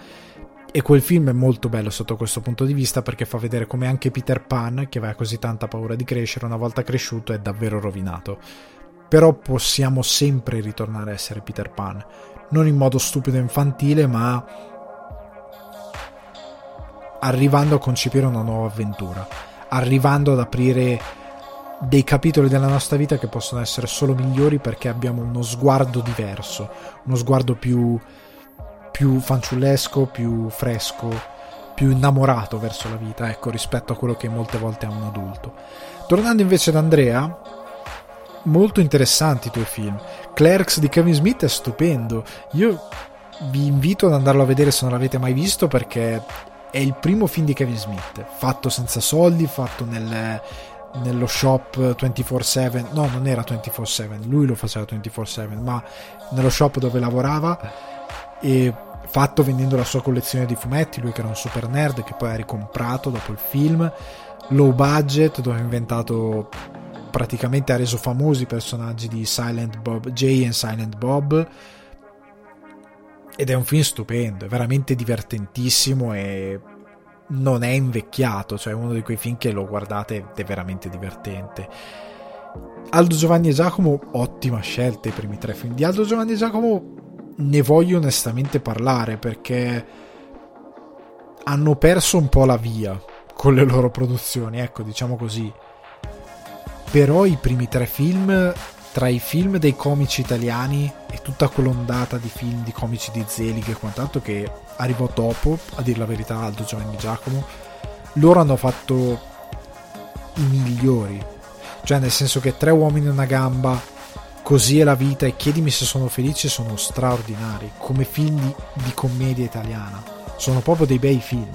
E quel film è molto bello sotto questo punto di vista perché fa vedere come anche Peter Pan, che aveva così tanta paura di crescere, una volta cresciuto è davvero rovinato però possiamo sempre ritornare a essere Peter Pan, non in modo stupido e infantile, ma arrivando a concepire una nuova avventura, arrivando ad aprire dei capitoli della nostra vita che possono essere solo migliori perché abbiamo uno sguardo diverso, uno sguardo più, più fanciullesco, più fresco, più innamorato verso la vita, ecco, rispetto a quello che molte volte ha un adulto. Tornando invece ad Andrea, molto interessanti i tuoi film. Clerks di Kevin Smith è stupendo. Io vi invito ad andarlo a vedere se non l'avete mai visto perché è il primo film di Kevin Smith, fatto senza soldi, fatto nel, nello shop 24/7. No, non era 24/7, lui lo faceva 24/7, ma nello shop dove lavorava e fatto vendendo la sua collezione di fumetti, lui che era un super nerd che poi ha ricomprato dopo il film. Low budget, dove ha inventato praticamente ha reso famosi i personaggi di Silent Bob, Jay e Silent Bob. Ed è un film stupendo, è veramente divertentissimo e non è invecchiato, cioè è uno di quei film che lo guardate ed è veramente divertente. Aldo Giovanni e Giacomo, ottima scelta i primi tre film. Di Aldo Giovanni e Giacomo ne voglio onestamente parlare perché hanno perso un po' la via con le loro produzioni, ecco, diciamo così però i primi tre film tra i film dei comici italiani e tutta quell'ondata di film di comici di Zelig e quant'altro che arrivò dopo, a dire la verità, Aldo Giovanni Giacomo, loro hanno fatto i migliori. Cioè, nel senso che Tre uomini e una gamba, Così è la vita e Chiedimi se sono felice sono straordinari, come film di, di commedia italiana. Sono proprio dei bei film.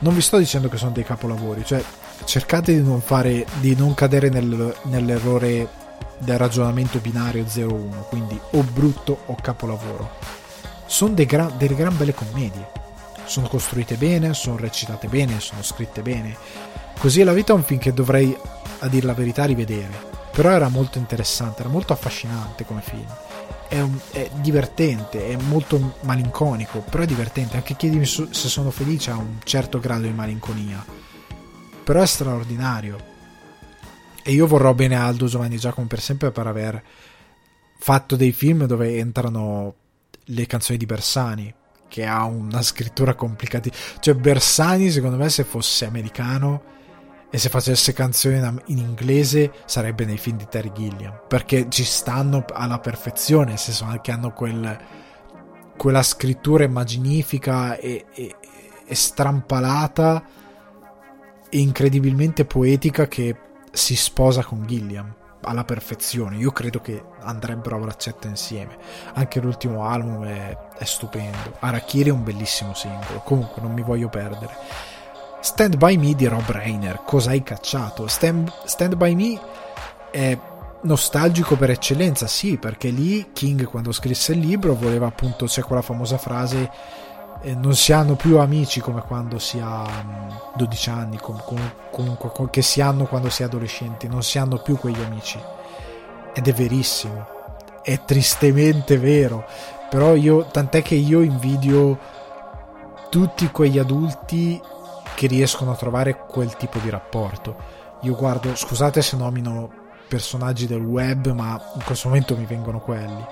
Non vi sto dicendo che sono dei capolavori, cioè cercate di non, fare, di non cadere nel, nell'errore del ragionamento binario 0-1, quindi o brutto o capolavoro. Sono gra- delle gran belle commedie, sono costruite bene, sono recitate bene, sono scritte bene. Così è la vita è un film che dovrei, a dire la verità, rivedere. Però era molto interessante, era molto affascinante come film. È, un, è divertente, è molto malinconico, però è divertente. Anche chiedimi se sono felice ha un certo grado di malinconia però è straordinario. E io vorrò bene a Aldo Giovanni Giacomo per sempre per aver fatto dei film dove entrano le canzoni di Bersani, che ha una scrittura complicata. Cioè, Bersani, secondo me, se fosse americano e se facesse canzoni in inglese, sarebbe nei film di Terry Gilliam, perché ci stanno alla perfezione, nel senso che hanno quel, quella scrittura immaginifica e, e, e strampalata incredibilmente poetica che si sposa con Gilliam alla perfezione. Io credo che andrebbero a braccetto insieme. Anche l'ultimo album è, è stupendo. Arachiri è un bellissimo singolo. Comunque, non mi voglio perdere. Stand By Me di Rob Reiner. Cosa hai cacciato? Stand, Stand By Me è nostalgico per eccellenza, sì, perché lì King quando scrisse il libro voleva appunto, c'è quella famosa frase, non si hanno più amici come quando si ha mh, 12 anni, com- com- comunque com- che si hanno quando si è adolescenti, non si hanno più quegli amici. Ed è verissimo, è tristemente vero, però io, tant'è che io invidio tutti quegli adulti che riescono a trovare quel tipo di rapporto. Io guardo, scusate se nomino personaggi del web, ma in questo momento mi vengono quelli.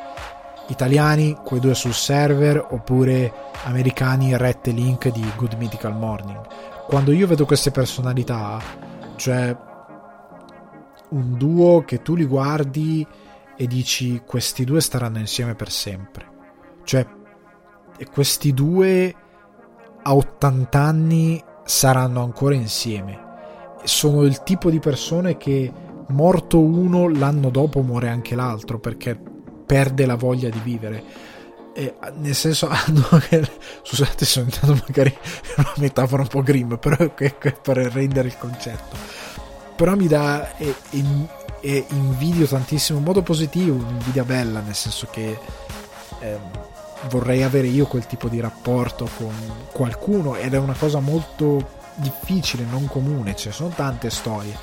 Italiani, quei due sul server, oppure americani, Rette Link di Good Mythical Morning. Quando io vedo queste personalità, cioè un duo che tu li guardi e dici questi due staranno insieme per sempre. Cioè, questi due a 80 anni saranno ancora insieme. Sono il tipo di persone che morto uno l'anno dopo muore anche l'altro perché perde la voglia di vivere. E, nel senso, hanno, scusate, sono entrato magari in una metafora un po' grim, però è per rendere il concetto. Però mi dà e, e, e invidio tantissimo in modo positivo, un'invidia bella, nel senso che eh, vorrei avere io quel tipo di rapporto con qualcuno ed è una cosa molto difficile, non comune, ce ne sono tante storie,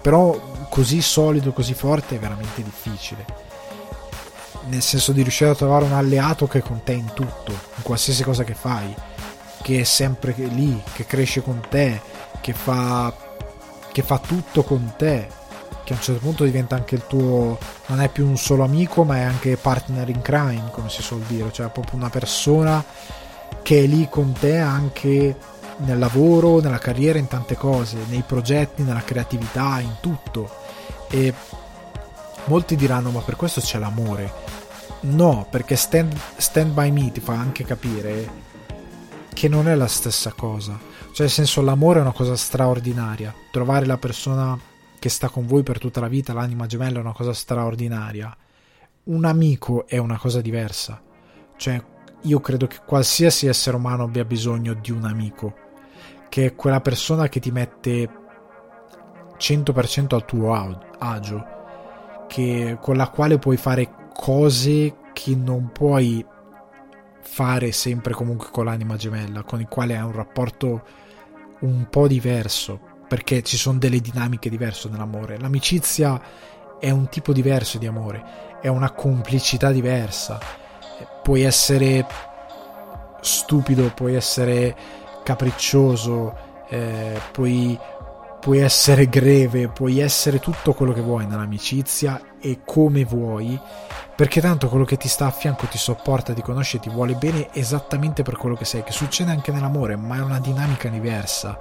però così solido, così forte è veramente difficile. Nel senso di riuscire a trovare un alleato che è con te in tutto, in qualsiasi cosa che fai, che è sempre lì, che cresce con te, che fa, che fa tutto con te, che a un certo punto diventa anche il tuo, non è più un solo amico, ma è anche partner in crime, come si suol dire, cioè proprio una persona che è lì con te anche nel lavoro, nella carriera, in tante cose, nei progetti, nella creatività, in tutto. E molti diranno: Ma per questo c'è l'amore. No, perché stand, stand by me ti fa anche capire che non è la stessa cosa. Cioè, nel senso, l'amore è una cosa straordinaria. Trovare la persona che sta con voi per tutta la vita, l'anima gemella, è una cosa straordinaria. Un amico è una cosa diversa. Cioè, io credo che qualsiasi essere umano abbia bisogno di un amico che è quella persona che ti mette 100% al tuo agio, che, con la quale puoi fare cose che non puoi fare sempre comunque con l'anima gemella, con il quale hai un rapporto un po' diverso, perché ci sono delle dinamiche diverse nell'amore. L'amicizia è un tipo diverso di amore, è una complicità diversa. Puoi essere stupido, puoi essere capriccioso, eh, puoi, puoi essere greve, puoi essere tutto quello che vuoi nell'amicizia e come vuoi, perché tanto quello che ti sta a fianco ti sopporta, ti conosce, ti vuole bene esattamente per quello che sei, che succede anche nell'amore, ma è una dinamica diversa.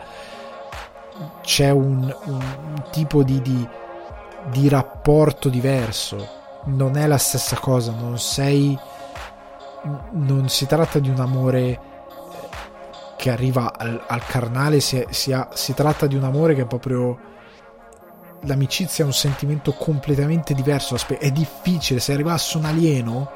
C'è un, un tipo di, di, di rapporto diverso, non è la stessa cosa, non sei... Non si tratta di un amore che arriva al, al carnale si, si, ha, si tratta di un amore che è proprio l'amicizia è un sentimento completamente diverso è difficile se arrivasse un alieno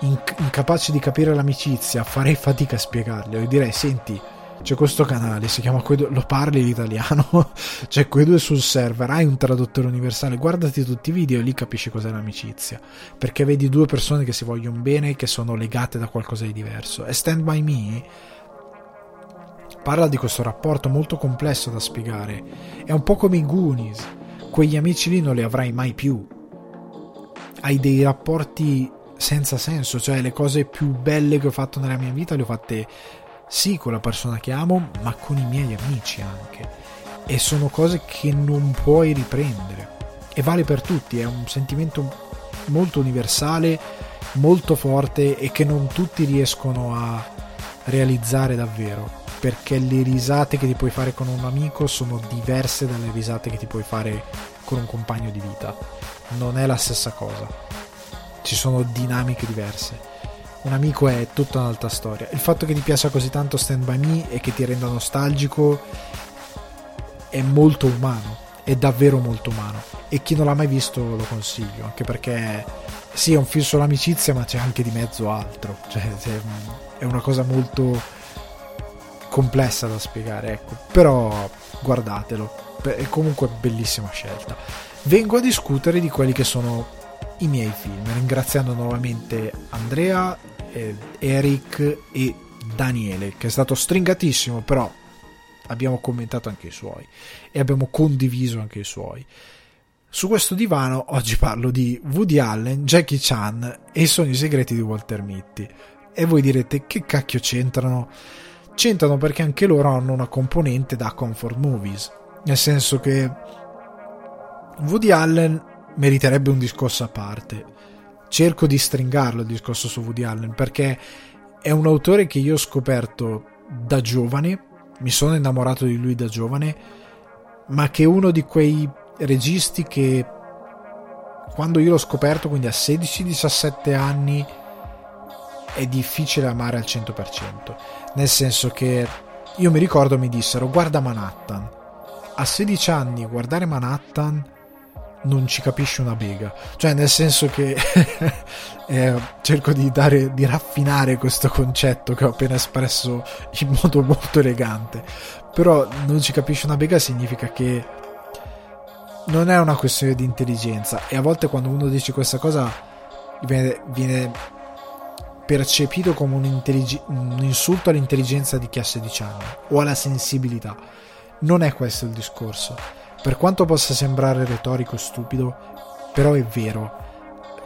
incapace di capire l'amicizia farei fatica a spiegarglielo. E direi senti c'è questo canale, si chiama due, lo parli l'italiano, c'è quei due sul server, hai un traduttore universale, guardati tutti i video e lì capisci cos'è l'amicizia, perché vedi due persone che si vogliono bene, che sono legate da qualcosa di diverso. E Stand By Me parla di questo rapporto molto complesso da spiegare. È un po' come i Goonies, quegli amici lì non li avrai mai più. Hai dei rapporti senza senso, cioè le cose più belle che ho fatto nella mia vita le ho fatte sì con la persona che amo, ma con i miei amici anche. E sono cose che non puoi riprendere. E vale per tutti, è un sentimento molto universale, molto forte e che non tutti riescono a realizzare davvero perché le risate che ti puoi fare con un amico sono diverse dalle risate che ti puoi fare con un compagno di vita. Non è la stessa cosa. Ci sono dinamiche diverse. Un amico è tutta un'altra storia. Il fatto che ti piaccia così tanto Stand By Me e che ti renda nostalgico è molto umano, è davvero molto umano. E chi non l'ha mai visto lo consiglio, anche perché sì, è un film sull'amicizia, ma c'è anche di mezzo altro. Cioè, è una cosa molto complessa da spiegare, ecco. Però guardatelo, è comunque bellissima scelta. Vengo a discutere di quelli che sono i miei film, ringraziando nuovamente Andrea, eh, Eric e Daniele, che è stato stringatissimo, però abbiamo commentato anche i suoi e abbiamo condiviso anche i suoi. Su questo divano oggi parlo di Woody Allen, Jackie Chan e i sogni segreti di Walter Mitty. E voi direte che cacchio c'entrano? C'entrano perché anche loro hanno una componente da comfort movies, nel senso che Woody Allen meriterebbe un discorso a parte. Cerco di stringarlo il discorso su Woody Allen perché è un autore che io ho scoperto da giovane, mi sono innamorato di lui da giovane, ma che è uno di quei registi che quando io l'ho scoperto, quindi a 16-17 anni, è difficile amare al 100%. Nel senso che io mi ricordo mi dissero guarda Manhattan. A 16 anni guardare Manhattan non ci capisci una bega. Cioè, nel senso che eh, cerco di, dare, di raffinare questo concetto che ho appena espresso in modo molto elegante. Però non ci capisci una bega significa che non è una questione di intelligenza. E a volte quando uno dice questa cosa viene, viene percepito come un, un insulto all'intelligenza di chi ha 16 anni o alla sensibilità. Non è questo il discorso per quanto possa sembrare retorico e stupido, però è vero.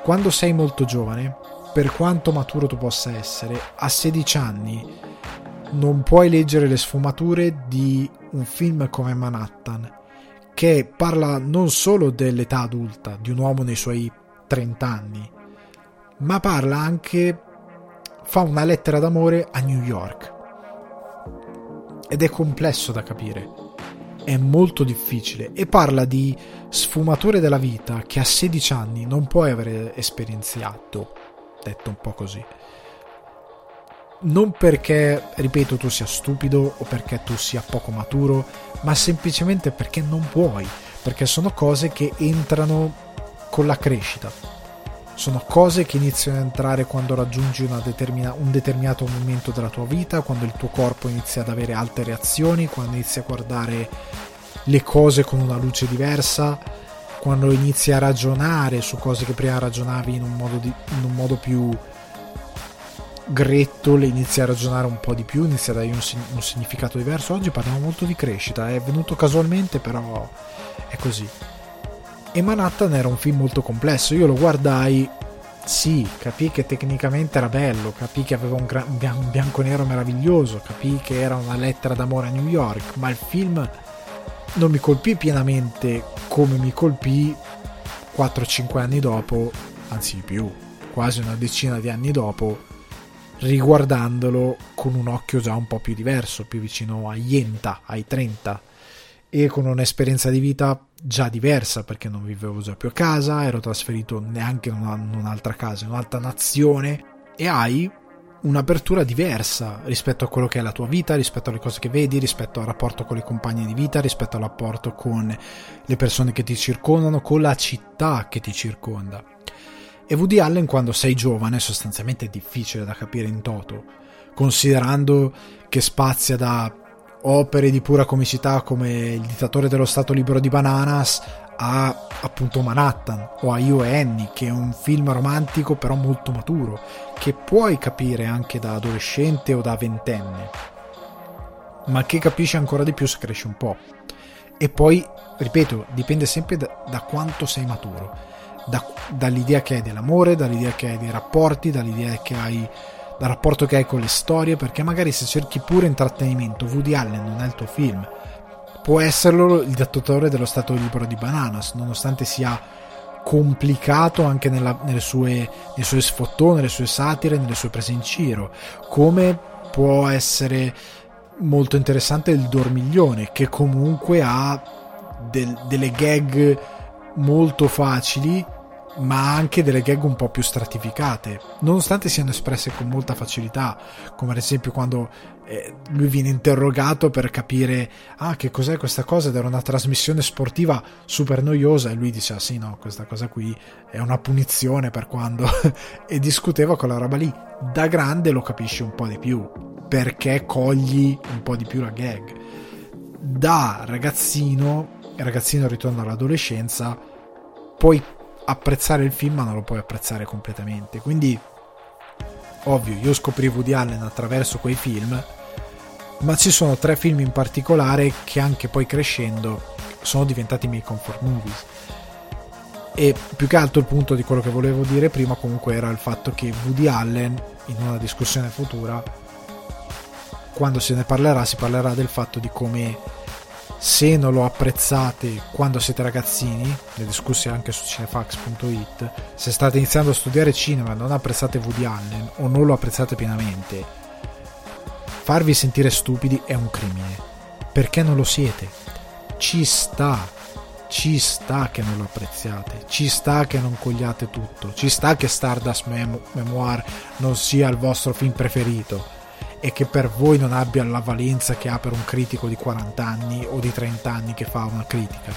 Quando sei molto giovane, per quanto maturo tu possa essere, a 16 anni non puoi leggere le sfumature di un film come Manhattan, che parla non solo dell'età adulta di un uomo nei suoi 30 anni, ma parla anche, fa una lettera d'amore a New York. Ed è complesso da capire è molto difficile e parla di sfumature della vita che a 16 anni non puoi aver esperienziato, detto un po' così. Non perché, ripeto, tu sia stupido o perché tu sia poco maturo, ma semplicemente perché non puoi, perché sono cose che entrano con la crescita. Sono cose che iniziano a entrare quando raggiungi determina- un determinato momento della tua vita, quando il tuo corpo inizia ad avere alte reazioni, quando inizi a guardare le cose con una luce diversa, quando inizi a ragionare su cose che prima ragionavi in un modo, di, in un modo più gretto, le inizi a ragionare un po' di più, inizi a dargli un, un significato diverso. Oggi parliamo molto di crescita, è venuto casualmente, però è così. E Manhattan era un film molto complesso. Io lo guardai, sì, capì che tecnicamente era bello, capì che aveva un, gran, un bianco nero meraviglioso, capì che era una lettera d'amore a New York, ma il film non mi colpì pienamente come mi colpì 4-5 anni dopo, anzi più, quasi una decina di anni dopo, riguardandolo con un occhio già un po' più diverso, più vicino a Ienta, ai 30 e con un'esperienza di vita già diversa perché non vivevo già più a casa, ero trasferito neanche in, una, in un'altra casa, in un'altra nazione e hai un'apertura diversa rispetto a quello che è la tua vita, rispetto alle cose che vedi, rispetto al rapporto con le compagne di vita, rispetto al rapporto con le persone che ti circondano, con la città che ti circonda. E Woody Allen quando sei giovane sostanzialmente è difficile da capire in toto, considerando che spazia da opere di pura comicità come Il dittatore dello Stato libero di Bananas a appunto Manhattan o a Io e Annie che è un film romantico però molto maturo che puoi capire anche da adolescente o da ventenne ma che capisci ancora di più se cresci un po' e poi ripeto dipende sempre da, da quanto sei maturo da, dall'idea che hai dell'amore dall'idea che hai dei rapporti dall'idea che hai dal rapporto che hai con le storie, perché magari se cerchi pure intrattenimento, Woody Allen non è il tuo film. Può esserlo il dattatore dello Stato libero di Bananas, nonostante sia complicato anche nella, nelle, sue, nei suoi sfottò, nelle sue satire, nelle sue prese in giro. Come può essere molto interessante il Dormiglione, che comunque ha del, delle gag molto facili ma anche delle gag un po' più stratificate, nonostante siano espresse con molta facilità, come ad esempio quando eh, lui viene interrogato per capire ah che cos'è questa cosa ed era una trasmissione sportiva super noiosa e lui dice ah sì no questa cosa qui è una punizione per quando e discuteva con la roba lì da grande lo capisci un po' di più perché cogli un po' di più la gag. Da ragazzino, ragazzino ritorna all'adolescenza, puoi apprezzare il film ma non lo puoi apprezzare completamente. Quindi, ovvio, io scoprivo Woody Allen attraverso quei film, ma ci sono tre film in particolare che anche poi crescendo sono diventati i miei comfort movies e più che altro il punto di quello che volevo dire prima comunque era il fatto che Woody Allen in una discussione futura quando se ne parlerà si parlerà del fatto di come se non lo apprezzate quando siete ragazzini ne discussi anche su cinefax.it se state iniziando a studiare cinema e non apprezzate Woody Allen o non lo apprezzate pienamente farvi sentire stupidi è un crimine. Perché non lo siete? Ci sta ci sta che non lo apprezziate, ci sta che non cogliate tutto, ci sta che Stardust Mem- Memoir non sia il vostro film preferito e che per voi non abbia la valenza che ha per un critico di 40 anni o di 30 anni che fa una critica.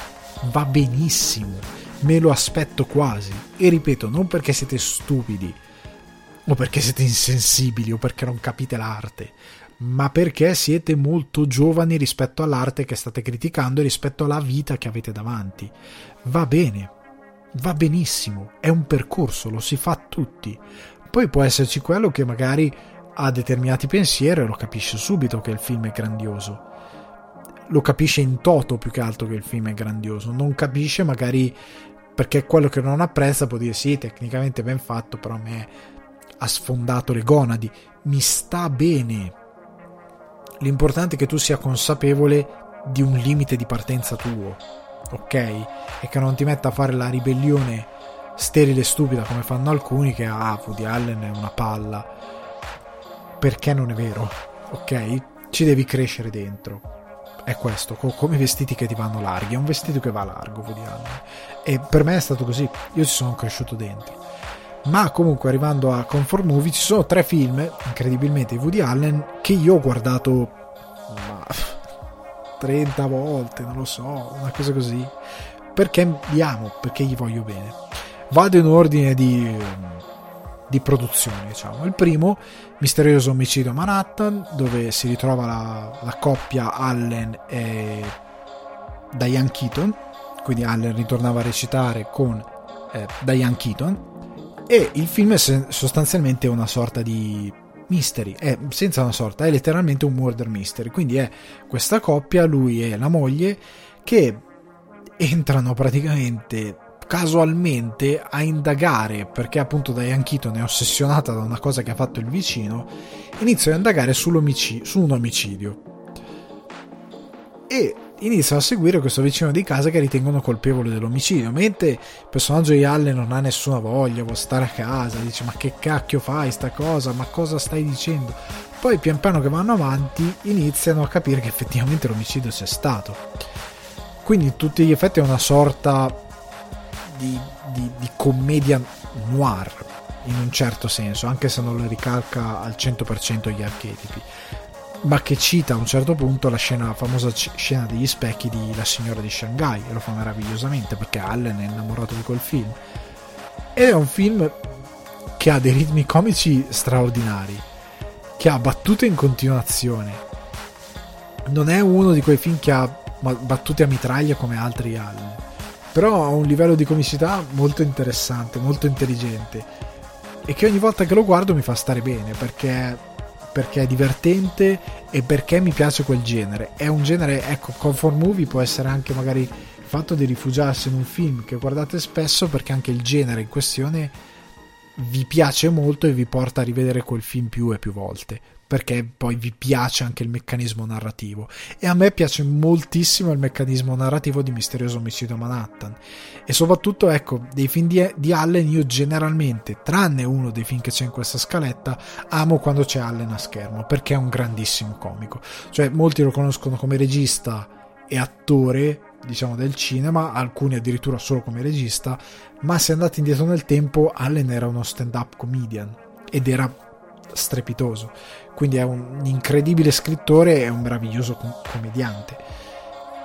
Va benissimo, me lo aspetto quasi. E ripeto, non perché siete stupidi o perché siete insensibili o perché non capite l'arte, ma perché siete molto giovani rispetto all'arte che state criticando e rispetto alla vita che avete davanti. Va bene, va benissimo, è un percorso, lo si fa tutti. Poi può esserci quello che magari ha determinati pensieri e lo capisce subito che il film è grandioso. Lo capisce in toto più che altro che il film è grandioso. Non capisce magari perché quello che non apprezza può dire sì, tecnicamente ben fatto, però a me ha sfondato le gonadi. Mi sta bene, L'importante è che tu sia consapevole di un limite di partenza tuo, ok? E che non ti metta a fare la ribellione sterile e stupida come fanno alcuni che ah, Woody Allen è una palla. Perché non è vero, ok? Ci devi crescere dentro. È questo, come i vestiti che ti vanno larghi, è un vestito che va largo Allen. E per me è stato così, io ci sono cresciuto dentro ma comunque arrivando a Comfort Movie ci sono tre film incredibilmente di Woody Allen che io ho guardato ma, 30 volte non lo so una cosa così perché li amo perché gli voglio bene vado in ordine di, di produzione diciamo. Il primo Misterioso omicidio a Manhattan dove si ritrova la, la coppia Allen e Diane Keaton. Quindi Allen ritornava a recitare con eh, Diane Keaton. E il film è sostanzialmente una sorta di mystery, è senza una sorta, è letteralmente un murder mystery. Quindi è questa coppia, lui e la moglie, che entrano praticamente casualmente a indagare perché appunto Diane Keaton è ossessionata da una cosa che ha fatto il vicino iniziano a indagare su un omicidio e iniziano a seguire questo vicino di casa che ritengono colpevole dell'omicidio. Mentre il personaggio di Allen non ha nessuna voglia, vuole stare a casa, dice ma che cacchio fai sta cosa, ma cosa stai dicendo? Poi pian piano che vanno avanti iniziano a capire che effettivamente l'omicidio c'è stato. Quindi tutti gli effetti è una sorta di, di, di commedia noir in un certo senso, anche se non le ricalca al 100% gli archetipi ma che cita a un certo punto la, scena, la famosa scena degli specchi di La signora di Shanghai e lo fa meravigliosamente perché Allen è innamorato di quel film. Ed è un film che ha dei ritmi comici straordinari che ha battute in continuazione. Non è uno di quei film che ha battute a mitraglia come altri Allen però ha un livello di comicità molto interessante molto intelligente e che ogni volta che lo guardo mi fa stare bene perché perché è divertente e perché mi piace quel genere. È un genere, ecco, comfort movie può essere anche magari il fatto di rifugiarsi in un film che guardate spesso perché anche il genere in questione vi piace molto e vi porta a rivedere quel film più e più volte perché poi vi piace anche il meccanismo narrativo. E a me piace moltissimo il meccanismo narrativo di Misterioso Omicidio a Manhattan. E soprattutto ecco dei film di, di, Allen io generalmente tranne uno dei film che c'è in questa scaletta amo quando c'è Allen a schermo perché è un grandissimo comico. Cioè molti lo conoscono come regista e attore diciamo del cinema alcuni addirittura solo come regista ma se andate indietro nel tempo Allen era uno stand up comedian ed era strepitoso quindi è un incredibile scrittore e un meraviglioso com- commediante.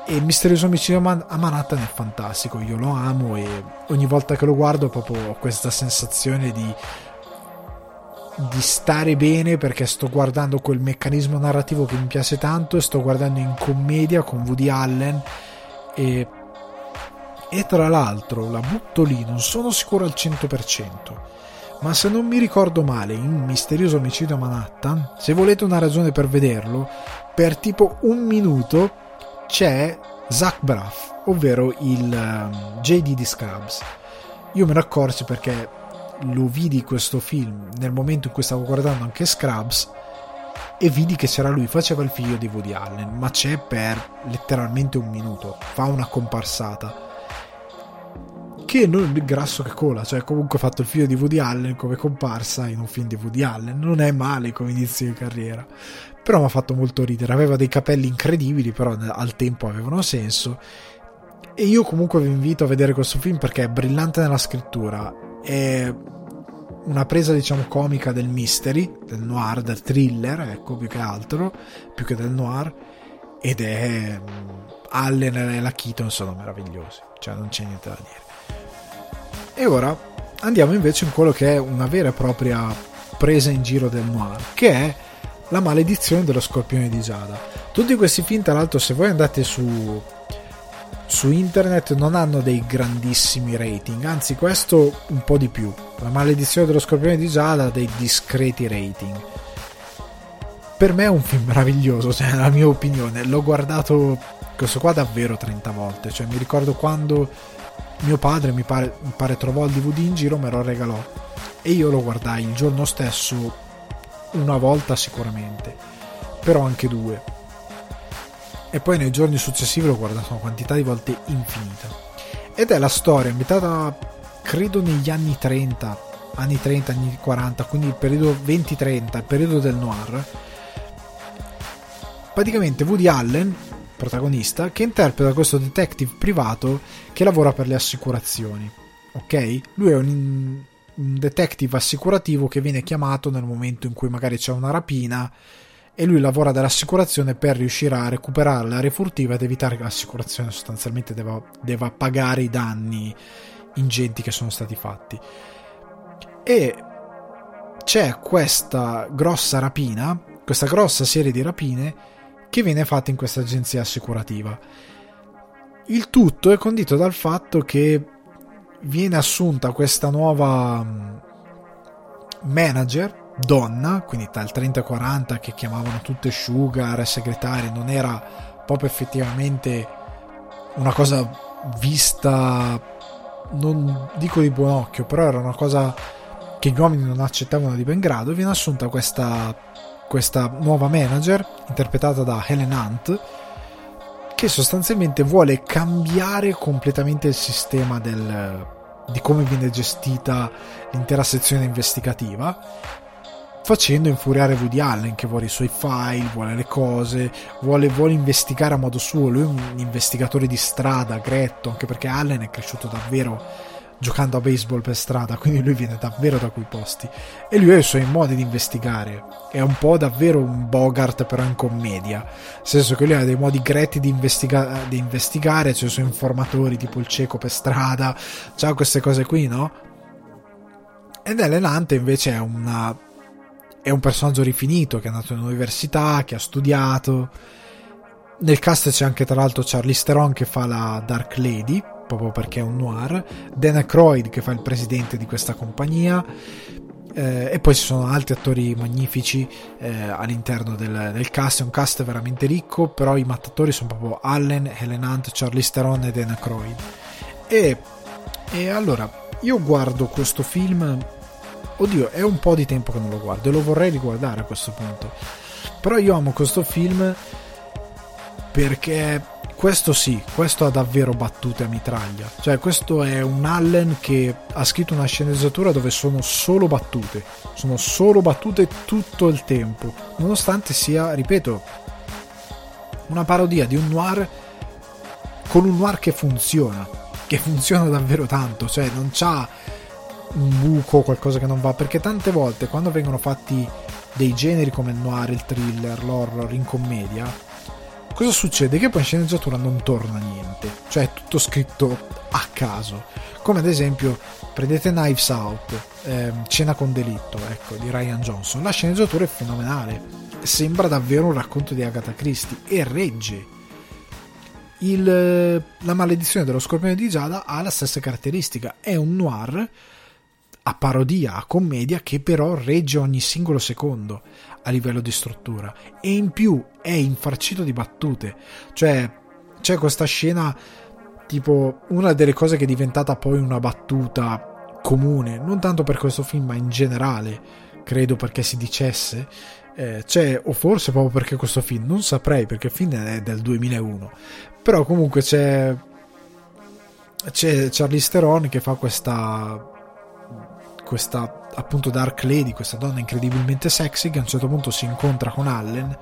E Misterioso Omicidio a Manhattan è fantastico, io lo amo e ogni volta che lo guardo proprio ho questa sensazione di di stare bene perché sto guardando quel meccanismo narrativo che mi piace tanto e sto guardando in commedia con Woody Allen e, e tra l'altro la butto lì, non sono sicuro al 100%, ma se non mi ricordo male in Misterioso Omicidio a Manhattan, se volete una ragione per vederlo, per tipo un minuto c'è Zach Braff, ovvero il um, JD di Scrubs. Io me ne accorsi perché lo vidi questo film nel momento in cui stavo guardando anche Scrubs e vidi che c'era lui, faceva il figlio di Woody Allen, ma c'è per letteralmente un minuto, fa una comparsata. Che non è grasso che cola, cioè comunque ha fatto il figlio di Woody Allen come comparsa in un film di Woody Allen, non è male come inizio di carriera, però mi ha fatto molto ridere, aveva dei capelli incredibili, però al tempo avevano senso. E io comunque vi invito a vedere questo film perché è brillante nella scrittura, è una presa diciamo comica del mystery, del noir, del thriller, ecco più che altro, più che del noir, ed è mm, Allen e la Keaton sono meravigliosi, cioè non c'è niente da dire. E ora andiamo invece in quello che è una vera e propria presa in giro del noir, che è la maledizione dello scorpione di Giada. Tutti questi film, tra l'altro, se voi andate su su internet non hanno dei grandissimi rating, anzi questo un po' di più. La maledizione dello scorpione di Giada ha dei discreti rating. Per me è un film meraviglioso, cioè la mia opinione. L'ho guardato questo qua davvero 30 volte, cioè mi ricordo quando mio padre mi pare, mi pare trovò il DVD in giro, me lo regalò e io lo guardai il giorno stesso una volta sicuramente, però anche due e poi nei giorni successivi l'ho guardato una quantità di volte infinita. Ed è la storia ambientata, credo, negli anni 30, anni 30, anni 40, quindi il periodo 20-30, il periodo del noir. Praticamente Woody Allen, protagonista, che interpreta questo detective privato che lavora per le assicurazioni. Ok? Lui è un, un detective assicurativo che viene chiamato nel momento in cui magari c'è una rapina e lui lavora dall'assicurazione per riuscire a recuperare l'area furtiva ed evitare che l'assicurazione sostanzialmente deva, deva pagare i danni ingenti che sono stati fatti. E c'è questa grossa rapina, questa grossa serie di rapine che viene fatta in questa agenzia assicurativa. Il tutto è condito dal fatto che viene assunta questa nuova manager donna, quindi tra il 30 e 40 che chiamavano tutte sugar segretarie, non era proprio effettivamente una cosa vista, non dico di buon occhio, però era una cosa che gli uomini non accettavano di ben grado, viene assunta questa, questa nuova manager, interpretata da Helen Hunt, che sostanzialmente vuole cambiare completamente il sistema del, di come viene gestita l'intera sezione investigativa facendo infuriare Woody Allen che vuole i suoi file, vuole le cose, vuole, vuole, investigare a modo suo. Lui è un investigatore di strada, gretto, anche perché Allen è cresciuto davvero giocando a baseball per strada, quindi lui viene davvero da quei posti. E lui ha i suoi modi di investigare. È un po' davvero un Bogart, però in commedia. Nel senso che lui ha dei modi gretti di, investiga- di investigare, cioè i suoi informatori, tipo il cieco per strada, c'ha queste cose qui, no? Ed Ellen Hunt invece è una è un personaggio rifinito che è andato in università, che ha studiato. Nel cast c'è anche tra l'altro Charlize Theron che fa la Dark Lady, proprio perché è un noir, Dan Aykroyd che fa il presidente di questa compagnia, eh, e poi ci sono altri attori magnifici eh, all'interno del, del, cast. È un cast veramente ricco, però i mattatori sono proprio Allen, Helen Hunt, Charlize Theron e Dan Aykroyd. E, e allora, io guardo questo film oddio, è un po' di tempo che non lo guardo e lo vorrei riguardare a questo punto. Però io amo questo film perché questo sì, questo ha davvero battute a mitraglia. Cioè, questo è un Allen che ha scritto una sceneggiatura dove sono solo battute. Sono solo battute tutto il tempo. Nonostante sia, ripeto, una parodia di un noir con un noir che funziona. Che funziona davvero tanto. Cioè, non c'ha un buco, qualcosa che non va, perché tante volte quando vengono fatti dei generi come il noir, il thriller, l'horror in commedia, cosa succede? Che poi in sceneggiatura non torna niente, cioè è tutto scritto a caso, come ad esempio prendete Knives Out, ehm, Cena con delitto, ecco, di Ryan Johnson, la sceneggiatura è fenomenale, sembra davvero un racconto di Agatha Christie e regge. Il, la maledizione dello scorpione di Giada ha la stessa caratteristica, è un noir a parodia, a commedia che però regge ogni singolo secondo a livello di struttura. E in più è infarcito di battute, cioè c'è questa scena tipo una delle cose che è diventata poi una battuta comune, non tanto per questo film ma in generale, credo perché si dicesse, eh, c'è, o forse proprio perché questo film, non saprei perché il film è del 2001, però comunque c'è, c'è Charlie Theron che fa questa questa appunto Dark Lady, questa donna incredibilmente sexy che a un certo punto si incontra con Allen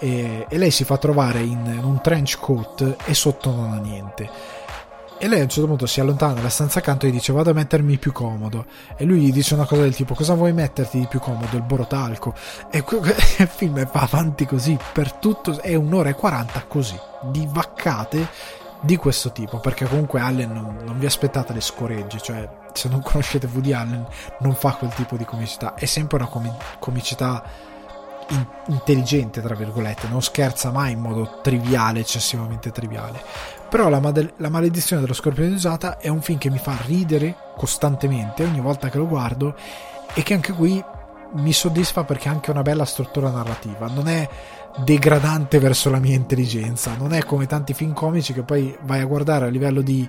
e, e lei si fa trovare in, in, un trench coat e sotto non ha niente. E lei a un certo punto si allontana dalla stanza accanto e dice vado a mettermi più comodo. E lui gli dice una cosa del tipo cosa vuoi metterti di più comodo? Il borotalco. E il film va avanti così per tutto, è un'ora e 40 così, di vaccate di questo tipo, perché comunque Allen non, non vi aspettate le scoregge, cioè se non conoscete Woody Allen non fa quel tipo di comicità, è sempre una comi- comicità in- intelligente, tra virgolette, non scherza mai in modo triviale, eccessivamente triviale. Però la, made- la maledizione dello scorpione usata è un film che mi fa ridere costantemente ogni volta che lo guardo e che anche qui mi soddisfa perché ha anche una bella struttura narrativa, non è degradante verso la mia intelligenza. Non è come tanti film comici che poi vai a guardare a livello di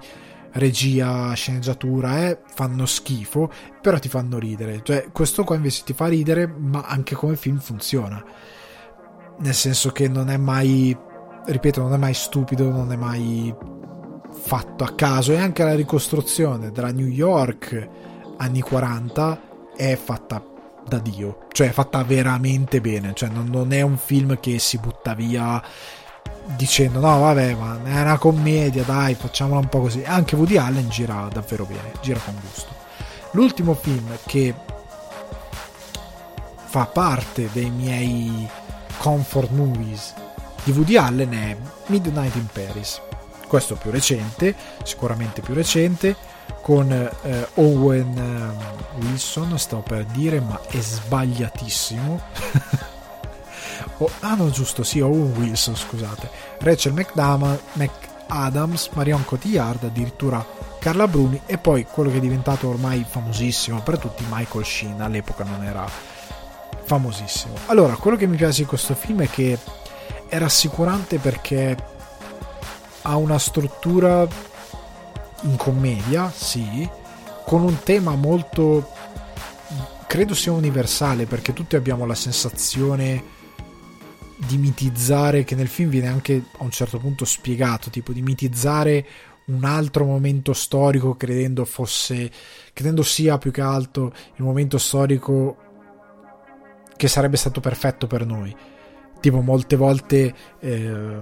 regia, sceneggiatura, eh, fanno schifo, però ti fanno ridere. Cioè, questo qua invece ti fa ridere, ma anche come film funziona. Nel senso che non è mai, ripeto, non è mai stupido, non è mai fatto a caso. E anche la ricostruzione della New York anni 40 è fatta da Dio, cioè è fatta veramente bene, cioè non, non è un film che si butta via dicendo no vabbè ma è una commedia dai facciamola un po' così. Anche Woody Allen gira davvero bene gira con gusto. L'ultimo film che fa parte dei miei comfort movies di Woody Allen è Midnight in Paris. Questo più recente sicuramente più recente con eh, Owen eh, Wilson, stavo per dire, ma è sbagliatissimo. oh, ah no, giusto, sì, Owen Wilson, scusate. Rachel McDama, McAdams, Marion Cotillard, addirittura Carla Bruni e poi quello che è diventato ormai famosissimo per tutti, Michael Sheen, all'epoca non era famosissimo. Allora, quello che mi piace di questo film è che è rassicurante perché ha una struttura in commedia, sì, con un tema molto credo sia universale perché tutti abbiamo la sensazione di mitizzare che nel film viene anche a un certo punto spiegato, tipo di mitizzare un altro momento storico credendo fosse credendo sia più che altro il momento storico che sarebbe stato perfetto per noi. Tipo molte volte eh,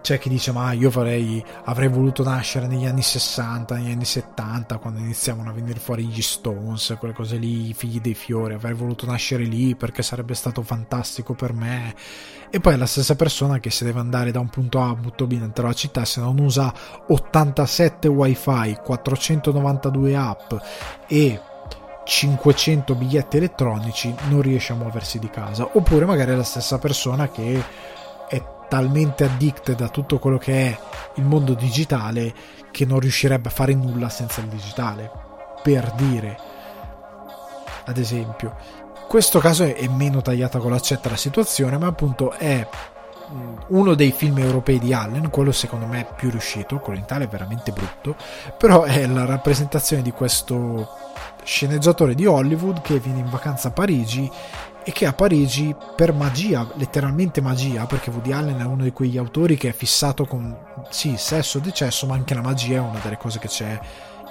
c'è chi dice ma io farei, avrei voluto nascere negli anni 60, negli anni 70 quando iniziavano a venire fuori gli Stones, quelle cose lì, i figli dei fiori, avrei voluto nascere lì perché sarebbe stato fantastico per me. E poi è la stessa persona che se deve andare da un punto A a un punto B dentro la città se non usa 87 wifi, 492 app e 500 biglietti elettronici non riesce a muoversi di casa. Oppure magari è la stessa persona che talmente addicted a tutto quello che è il mondo digitale che non riuscirebbe a fare nulla senza il digitale. Per dire, ad esempio, questo caso è meno tagliata con l'accetta la situazione, ma appunto è mm, uno dei film europei di Allen, quello secondo me più riuscito, quello in Italia è veramente brutto, però è la rappresentazione di questo sceneggiatore di Hollywood che viene in vacanza a Parigi e che a Parigi per magia, letteralmente magia, perché Woody Allen è uno di quegli autori che è fissato con sì, sesso, decesso, ma anche la magia è una delle cose che c'è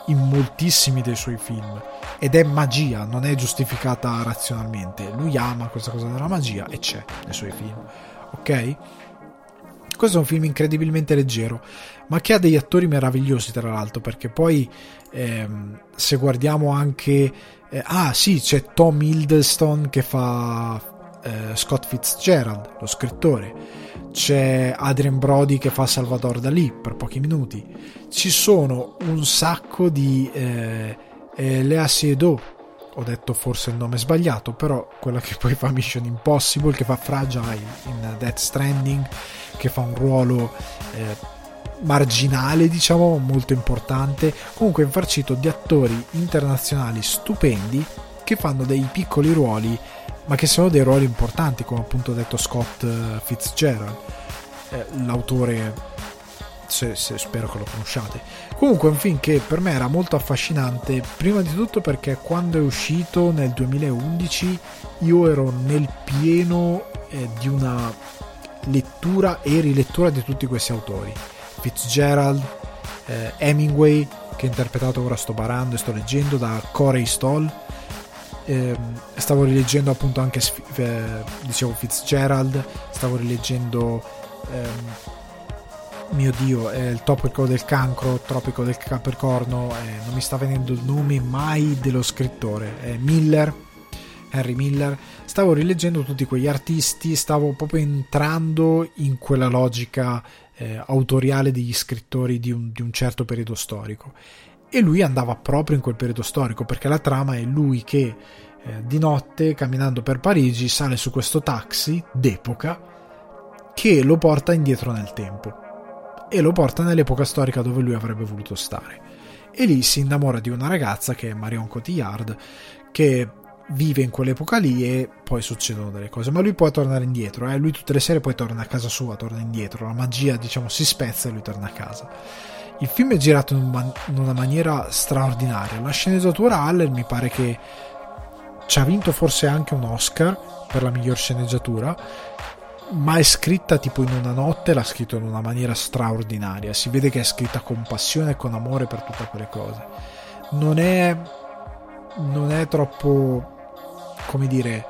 in moltissimi dei suoi film ed è magia, non è giustificata razionalmente. Lui ama questa cosa della magia e c'è nei suoi film. Ok? Questo è un film incredibilmente leggero, ma che ha degli attori meravigliosi, tra l'altro, perché poi ehm, se guardiamo anche eh, ah sì, c'è Tom Hiddleston che fa eh, Scott Fitzgerald, lo scrittore, c'è Adrian Brody che fa Salvador Dalì per pochi minuti, ci sono un sacco di eh, eh, Lea Seydoux, ho detto forse il nome sbagliato, però quella che poi fa Mission Impossible, che fa Fragile in Death Stranding, che fa un ruolo eh, marginale, diciamo, molto importante, comunque infarcito di attori internazionali stupendi che fanno dei piccoli ruoli, ma che sono dei ruoli importanti, come appunto ha detto Scott eh, Fitzgerald, eh, l'autore se, se, spero che lo conosciate. Comunque è un film che per me era molto affascinante, prima di tutto perché quando è uscito nel 2011 io ero nel pieno eh, di una lettura e rilettura di tutti questi autori. Fitzgerald, eh, Hemingway, che interpretato ora sto barando e sto leggendo da Corey Stoll. Eh, stavo rileggendo appunto anche eh, dicevo Fitzgerald, stavo rileggendo ehm, mio dio, è il topico del cancro, tropico del capricorno, eh, non mi sta venendo il nome mai dello scrittore, è Miller, Henry Miller. Stavo rileggendo tutti quegli artisti, stavo proprio entrando in quella logica eh, autoriale degli scrittori di un, di un certo periodo storico. E lui andava proprio in quel periodo storico, perché la trama è lui che eh, di notte, camminando per Parigi, sale su questo taxi d'epoca che lo porta indietro nel tempo e lo porta nell'epoca storica dove lui avrebbe voluto stare. E lì si innamora di una ragazza che è Marion Cotillard, che vive in quell'epoca lì e poi succedono delle cose. Ma lui può tornare indietro, eh? lui tutte le sere poi torna a casa sua, torna indietro, la magia diciamo si spezza e lui torna a casa. Il film è girato in, man- in una maniera straordinaria, la sceneggiatura Haller mi pare che ci ha vinto forse anche un Oscar per la miglior sceneggiatura ma è scritta tipo in una notte, l'ha scritto in una maniera straordinaria. Si vede che è scritta con passione e con amore per tutte quelle cose. Non è, non è troppo, come dire,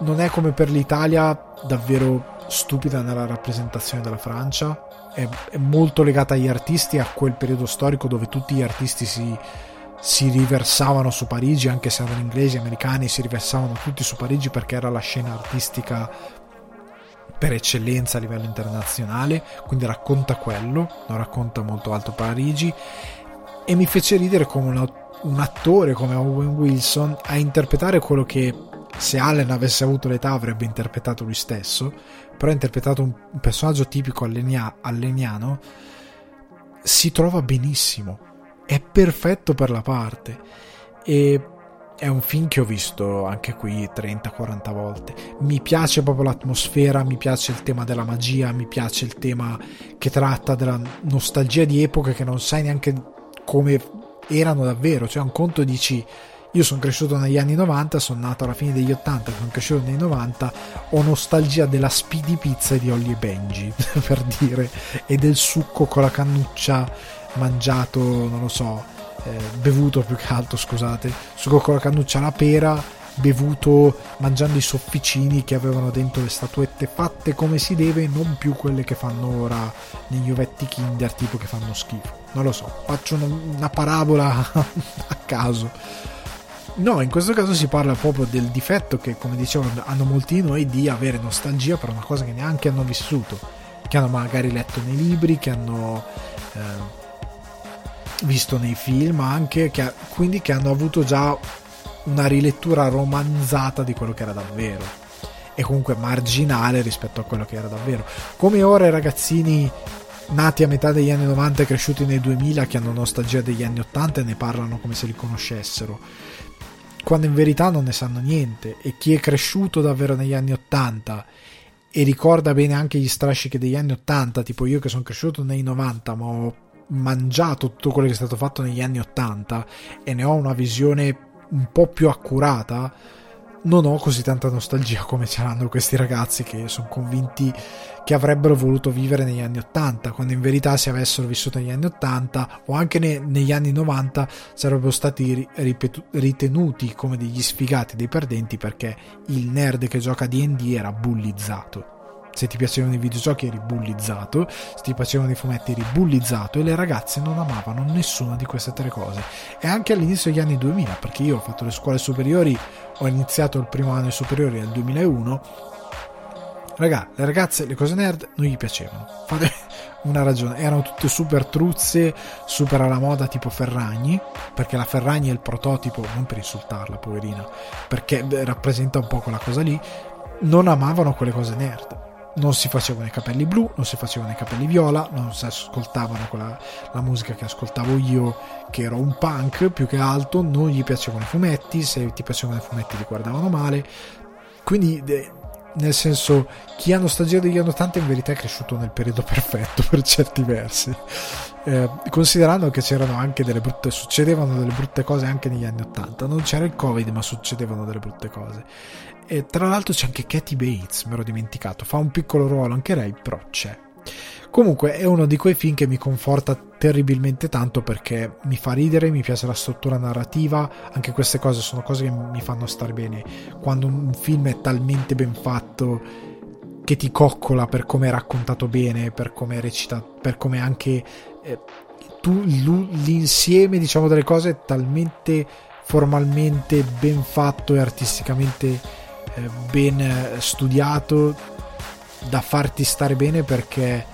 non è come per l'Italia davvero stupida nella rappresentazione della Francia. È, è molto legata agli artisti, a quel periodo storico dove tutti gli artisti si, si riversavano su Parigi, anche se erano inglesi, americani, si riversavano tutti su Parigi perché era la scena artistica per eccellenza a livello internazionale, quindi racconta quello, non racconta molto alto Parigi e mi fece ridere come una, un attore come Owen Wilson a interpretare quello che se Allen avesse avuto l'età avrebbe interpretato lui stesso, però ha interpretato un, personaggio tipico allenia, alleniano, si trova benissimo, è perfetto per la parte e è un film che ho visto anche qui 30-40 volte. Mi piace proprio l'atmosfera, mi piace il tema della magia, mi piace il tema che tratta della nostalgia di epoche che non sai neanche come erano davvero. Cioè, un conto dici. Io sono cresciuto negli anni 90, sono nato alla fine degli 80, sono cresciuto nei 90, ho nostalgia della speedy pizza di Ollie e Benji, per dire, e del succo con la cannuccia mangiato, non lo so, eh, bevuto più che altro, scusate, succo con la cannuccia alla pera, bevuto mangiando i sofficini che avevano dentro le statuette fatte come si deve, non più quelle che fanno ora negli ovetti Kinder tipo che fanno schifo. Non lo so, faccio una, una parabola a caso. No, in questo caso si parla proprio del difetto che, come dicevo, hanno molti di noi di avere nostalgia per una cosa che neanche hanno vissuto, che hanno magari letto nei libri, che hanno eh, visto nei film anche, che, quindi che hanno avuto già una rilettura romanzata di quello che era davvero. E comunque marginale rispetto a quello che era davvero. Come ora i ragazzini nati a metà degli anni 90 e cresciuti nei 2000 che hanno nostalgia degli anni 80 e ne parlano come se li conoscessero, quando in verità non ne sanno niente. E chi è cresciuto davvero negli anni 80 e ricorda bene anche gli strascichi degli anni 80, tipo io che sono cresciuto nei 90 ma ho mangiato tutto quello che è stato fatto negli anni 80 e ne ho una visione un po' più accurata, non ho così tanta nostalgia come ce l'hanno questi ragazzi che sono convinti che avrebbero voluto vivere negli anni 80, quando in verità se avessero vissuto negli anni 80 o anche ne, negli anni 90 sarebbero stati ripetu- ritenuti come degli sfigati, dei perdenti perché il nerd che gioca D&D era bullizzato Se ti piacevano i videogiochi eri bullizzato, se ti piacevano i fumetti eri bullizzato e le ragazze non amavano nessuna di queste tre cose. E anche all'inizio degli anni 2000, perché io ho fatto le scuole superiori, ho iniziato il primo anno superiori nel 2001. Raga, le ragazze, le cose nerd non gli piacevano. Fate una ragione, erano tutte super truzze, super alla moda tipo Ferragni, perché la Ferragni è il prototipo, non per insultarla, poverina, perché rappresenta un po' quella cosa lì, non amavano quelle cose nerd non si facevano i capelli blu, non si facevano i capelli viola, non si ascoltavano quella, la musica che ascoltavo io, che era un punk più che altro, non gli piacevano i fumetti, se ti piacevano i fumetti li guardavano male. Quindi, nel senso, chi ha nostalgia degli anni 80 in verità è cresciuto nel periodo perfetto per certi versi. Eh, considerando che c'erano anche delle brutte, succedevano delle brutte cose anche negli anni 80, non c'era il covid ma succedevano delle brutte cose e tra l'altro c'è anche Katie Bates, me l'ho dimenticato, fa un piccolo ruolo anche lei, però c'è. Comunque è uno di quei film che mi conforta terribilmente tanto perché mi fa ridere, mi piace la struttura narrativa, anche queste cose sono cose che mi fanno stare bene. Quando un film è talmente ben fatto che ti coccola per come è raccontato bene, per come è recitato, per come anche eh, tu, l'insieme diciamo delle cose è talmente formalmente ben fatto e artisticamente eh, ben studiato da farti stare bene perché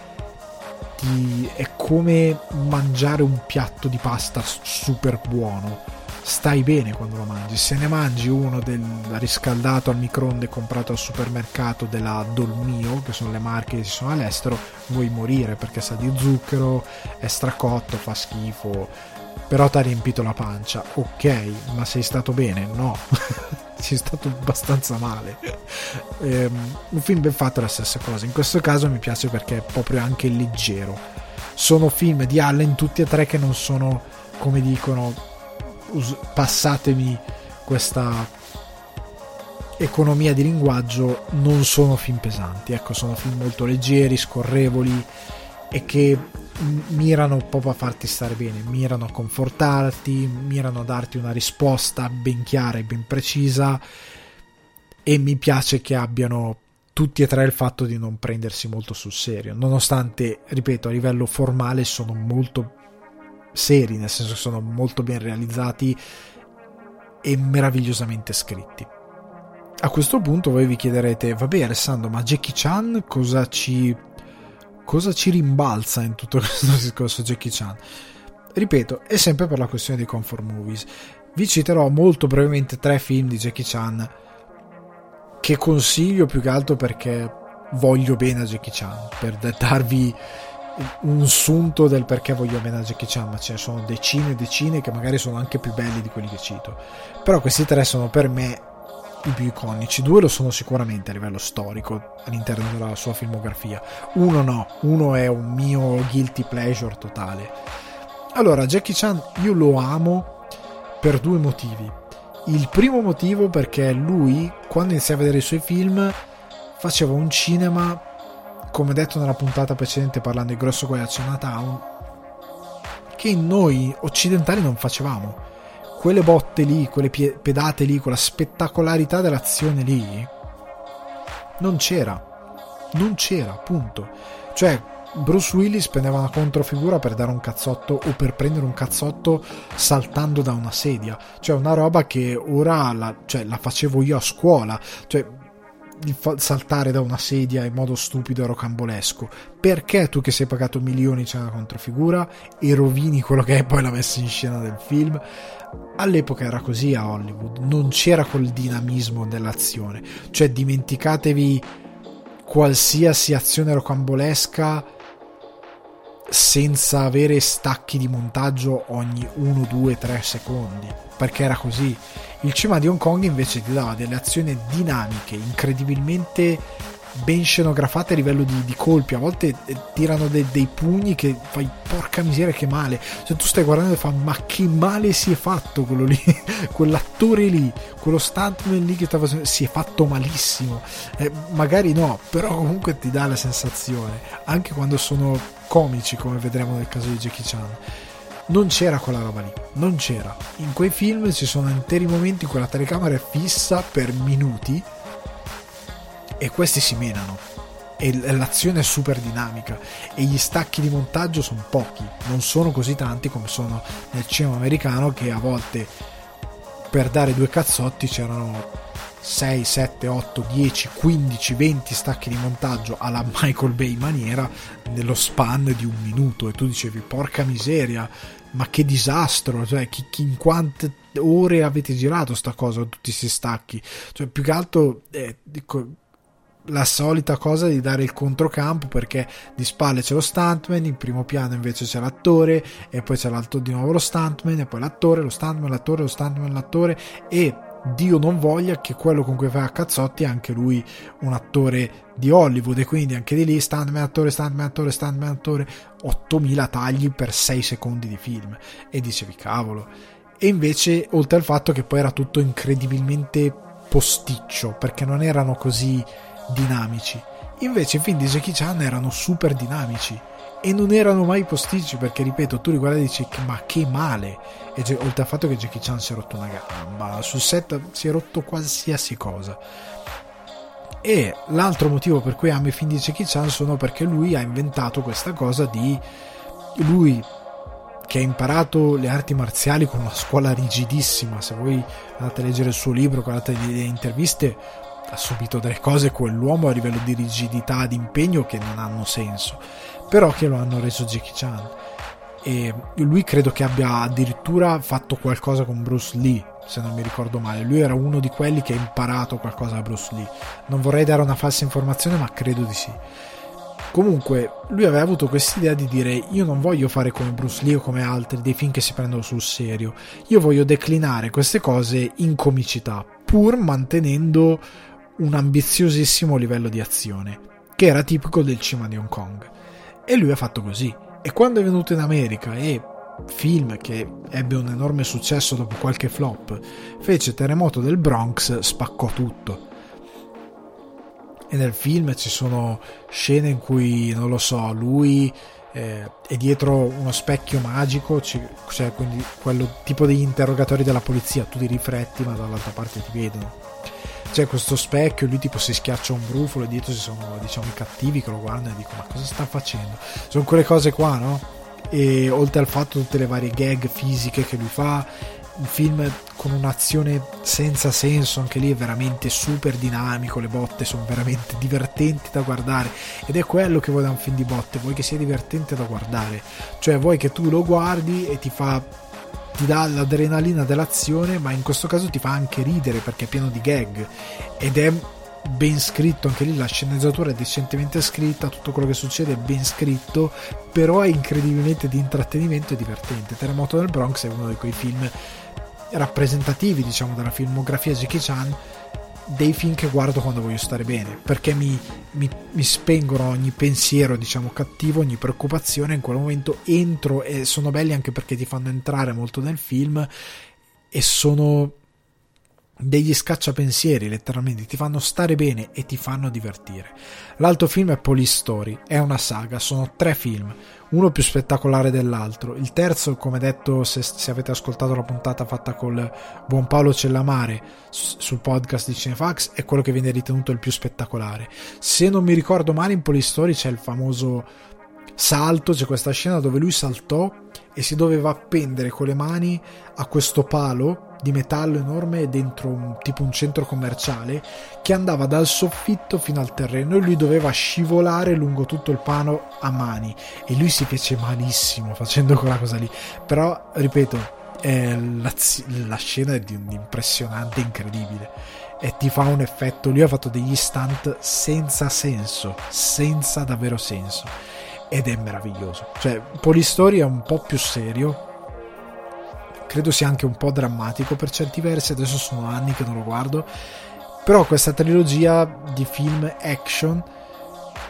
ti, è come mangiare un piatto di pasta super buono stai bene quando lo mangi se ne mangi uno del riscaldato al microonde comprato al supermercato della Dolmio che sono le marche che ci sono all'estero vuoi morire perché sa di zucchero è stracotto fa schifo però ti ha riempito la pancia ok ma sei stato bene no è stato abbastanza male. Um, un film ben fatto è la stessa cosa. In questo caso mi piace perché è proprio anche leggero. Sono film di Allen, tutti e tre che non sono, come dicono, us- passatemi questa economia di linguaggio, non sono film pesanti. Ecco, sono film molto leggeri, scorrevoli e che mirano proprio a farti stare bene, mirano a confortarti, mirano a darti una risposta ben chiara e ben precisa e mi piace che abbiano tutti e tre il fatto di non prendersi molto sul serio, nonostante, ripeto, a livello formale sono molto seri, nel senso che sono molto ben realizzati e meravigliosamente scritti. A questo punto voi vi chiederete, vabbè Alessandro, ma Jackie Chan cosa ci cosa ci rimbalza in tutto questo discorso Jackie Chan? Ripeto, è sempre per la questione dei comfort movies. Vi citerò molto brevemente tre film di Jackie Chan che consiglio più che altro perché voglio bene a Jackie Chan, per darvi un sunto del perché voglio a Jackie Chan, ma ce ne sono decine e decine che magari sono anche più belli di quelli che cito. Però questi tre sono per me i più iconici. Due lo sono sicuramente a livello storico all'interno della sua filmografia. Uno no, uno è un mio guilty pleasure totale. Allora, Jackie Chan io lo amo per due motivi. Il primo motivo perché lui, quando iniziai a vedere i suoi film, faceva un cinema, come detto nella puntata precedente parlando di Grosso Guai a Chinatown, che noi occidentali non facevamo quelle botte lì, quelle pie- pedate lì, quella spettacolarità dell'azione lì, non c'era. Non c'era, punto. Cioè, Bruce Willis prendeva una controfigura per dare un cazzotto o per prendere un cazzotto saltando da una sedia. Cioè, una roba che ora la, cioè, la facevo io a scuola. Cioè, saltare da una sedia in modo stupido e rocambolesco. Perché tu che sei pagato milioni c'è una controfigura e rovini quello che è poi la messa in scena del film? All'epoca era così a Hollywood, non c'era quel dinamismo dell'azione. Cioè dimenticatevi qualsiasi azione rocambolesca senza avere stacchi di montaggio ogni 1, 2, 3 secondi, perché era così. Il cinema di Hong Kong invece ti dava delle azioni dinamiche, incredibilmente ben scenografate a livello di, di colpi. A volte eh, tirano de, dei pugni che fai porca miseria che male. Se tu stai guardando e fai ma che male si è fatto quello lì, quell'attore lì, quello stuntman lì che stava facendo, si è fatto malissimo. Eh, magari no, però comunque ti dà la sensazione, anche quando sono comici come vedremo nel caso di Jackie Chan non c'era quella roba lì, non c'era. In quei film ci sono interi momenti in cui la telecamera è fissa per minuti e questi si menano. e l'azione è super dinamica e gli stacchi di montaggio sono pochi, non sono così tanti come sono nel cinema americano che a volte per dare due cazzotti c'erano 6, 7, 8, 10, 15, 20 stacchi di montaggio alla Michael Bay maniera nello span di un minuto e tu dicevi porca miseria ma che disastro cioè chi, chi, in quante ore avete girato sta cosa tutti questi stacchi? Cioè più che altro eh, dico, la solita cosa di dare il controcampo perché di spalle c'è lo stuntman, in primo piano invece c'è l'attore e poi c'è di nuovo lo stuntman e poi l'attore, lo stuntman, l'attore, lo stuntman, l'attore e Dio non voglia che quello con cui fa cazzotti è anche lui un attore di Hollywood e quindi anche di lì stuntman attore, stuntman attore, stuntman attore 8000 tagli per 6 secondi di film. E dicevi cavolo. E invece oltre al fatto che poi era tutto incredibilmente posticcio perché non erano così dinamici. Invece i film di Jackie Chan erano super dinamici e non erano mai posticci perché ripeto tu li guardi e dici ma che male. E oltre al fatto che Jackie Chan si è rotto una gamba sul set si è rotto qualsiasi cosa. E l'altro motivo per cui amo i film di Jackie Chan sono perché lui ha inventato questa cosa di lui che ha imparato le arti marziali con una scuola rigidissima. Se voi andate a leggere il suo libro guardate le interviste ha subito delle cose quell'uomo a livello di rigidità, di impegno che non hanno senso, però che lo hanno reso Jackie Chan. E lui credo che abbia addirittura fatto qualcosa con Bruce Lee, se non mi ricordo male. Lui era uno di quelli che ha imparato qualcosa da Bruce Lee. Non vorrei dare una falsa informazione, ma credo di sì. Comunque, lui aveva avuto quest'idea di dire: Io non voglio fare come Bruce Lee o come altri dei film che si prendono sul serio. Io voglio declinare queste cose in comicità, pur mantenendo un ambiziosissimo livello di azione, che era tipico del cinema di Hong Kong. E lui ha fatto così. E quando è venuto in America e film che ebbe un enorme successo dopo qualche flop, fece Terremoto del Bronx, spaccò tutto. E nel film ci sono scene in cui, non lo so, lui eh, è dietro uno specchio magico, cioè quindi quello tipo degli interrogatori della polizia, tu ti rifletti ma dall'altra parte ti vedono c'è questo specchio, lui tipo si schiaccia un brufolo e dietro ci sono diciamo i cattivi che lo guardano e dicono ma cosa sta facendo? Sono quelle cose qua, no? E oltre al fatto tutte le varie gag fisiche che lui fa, un film con un'azione senza senso, anche lì è veramente super dinamico, le botte sono veramente divertenti da guardare ed è quello che vuoi da un film di botte, vuoi che sia divertente da guardare, cioè vuoi che tu lo guardi e ti fa ti dà l'adrenalina dell'azione, ma in questo caso ti fa anche ridere perché è pieno di gag ed è ben scritto, anche lì la sceneggiatura è decentemente scritta, tutto quello che succede è ben scritto, però è incredibilmente di intrattenimento e divertente. Terremoto del Bronx è uno di quei film rappresentativi, diciamo, della filmografia Jackie Chan dei film che guardo quando voglio stare bene, perché mi, mi, mi, spengono ogni pensiero, diciamo, cattivo, ogni preoccupazione, in quel momento entro e sono belli anche perché ti fanno entrare molto nel film e sono degli scacciapensieri, letteralmente, ti fanno stare bene e ti fanno divertire. L'altro film è Police Story, è una saga, sono tre film, uno più spettacolare dell'altro. Il terzo, come detto, se, se avete ascoltato la puntata fatta col buon Paolo Cellamare sul podcast di Cinefax, è quello che viene ritenuto il più spettacolare. Se non mi ricordo male, in Police Story c'è il famoso salto, c'è questa scena dove lui saltò e si doveva appendere con le mani a questo palo di metallo enorme dentro un, tipo un centro commerciale che andava dal soffitto fino al terreno e lui doveva scivolare lungo tutto il pano a mani. E lui si fece malissimo facendo quella cosa lì. Però ripeto eh, la, la, scena è di un impressionante incredibile. E ti fa un effetto. Lui ha fatto degli stunt senza senso senza davvero senso. Ed è meraviglioso. Cioè Polistory è un po' più serio credo sia anche un po' drammatico per certi versi, adesso sono anni che non lo guardo, però questa trilogia di film action,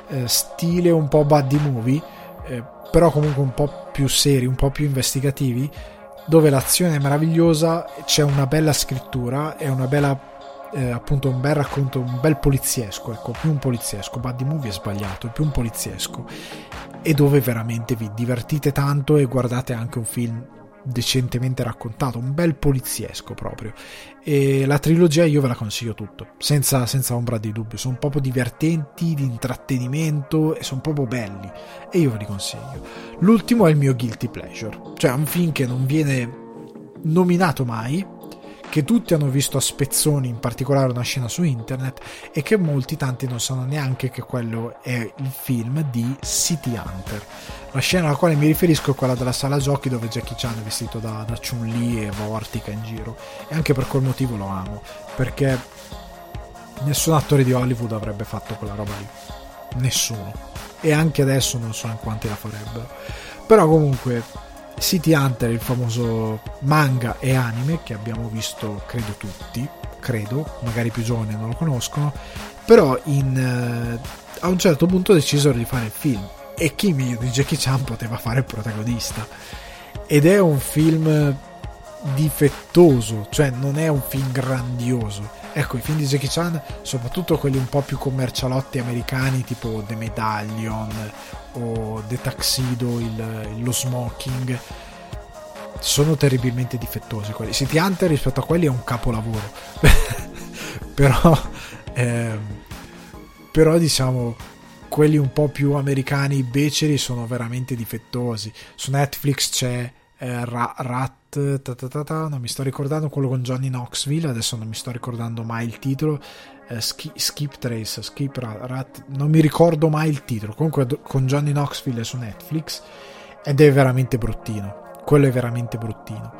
eh, stile un po' buddy movie, eh, però comunque un po' più seri, un po' più investigativi, dove l'azione è meravigliosa, c'è una bella scrittura e una bella eh, appunto un bel racconto, un bel poliziesco, ecco, più un poliziesco, Buddy Movie è sbagliato, è più un poliziesco, e dove veramente vi divertite tanto e guardate anche un film decentemente raccontato, un bel poliziesco proprio. E la trilogia io ve la consiglio tutto, senza, senza ombra di dubbio. Sono proprio divertenti, di intrattenimento e sono proprio belli. E io ve li consiglio. L'ultimo è il mio guilty pleasure, cioè un film che non viene nominato mai, che tutti hanno visto a spezzoni, in particolare una scena su internet, e che molti tanti non sanno neanche che quello è il film di City Hunter. La scena alla quale mi riferisco è quella della sala giochi dove Jackie Chan è vestito da, da Chun-Li e Vortica in giro. E anche per quel motivo lo amo, perché nessun attore di Hollywood avrebbe fatto quella roba lì. Nessuno. E anche adesso non so in quanti la farebbero. Però comunque City Hunter, il famoso manga e anime che abbiamo visto, credo tutti, credo, magari più giovani non lo conoscono, però in, eh, a un certo punto decisero di fare il film e chi meglio di Jackie Chan poteva fare il protagonista. Ed è un film difettoso, cioè non è un film grandioso. Ecco, i film di Jackie Chan, soprattutto quelli un po' più commercialotti americani, tipo The Medallion o The Tuxedo, il, lo smoking, sono terribilmente difettosi quelli. City Hunter rispetto a quelli è un capolavoro. però, eh, però diciamo, quelli un po' più americani, beceri, sono veramente difettosi. Su Netflix c'è eh, Ra- Rat, ta ta ta ta, non mi sto ricordando quello con Johnny Knoxville, adesso non mi sto ricordando mai il titolo. Eh, Ski- Skip Trace, Skip Rat, Rat, non mi ricordo mai il titolo. Comunque con Johnny Knoxville su Netflix ed è veramente bruttino. Quello è veramente bruttino.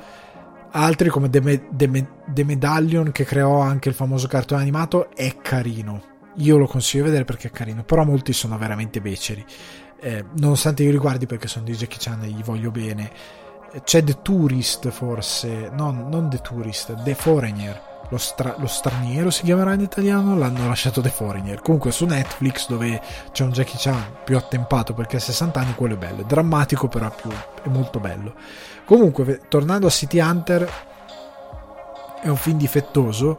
Altri come The, Me- The, Me- The Medallion che creò anche il famoso cartone animato è carino. Io lo consiglio di vedere perché è carino, però molti sono veramente beceri. Eh, nonostante io li guardi perché sono di Jackie Chan e gli voglio bene c'è The Tourist forse, no, non The Tourist, The Foreigner. Lo, stra- lo, straniero si chiamerà in italiano, l'hanno lasciato The Foreigner. Comunque su Netflix dove c'è un Jackie Chan più attempato perché ha 60 anni, quello è bello. È drammatico, però più, è molto bello. Comunque, tornando a City Hunter, è un film difettoso,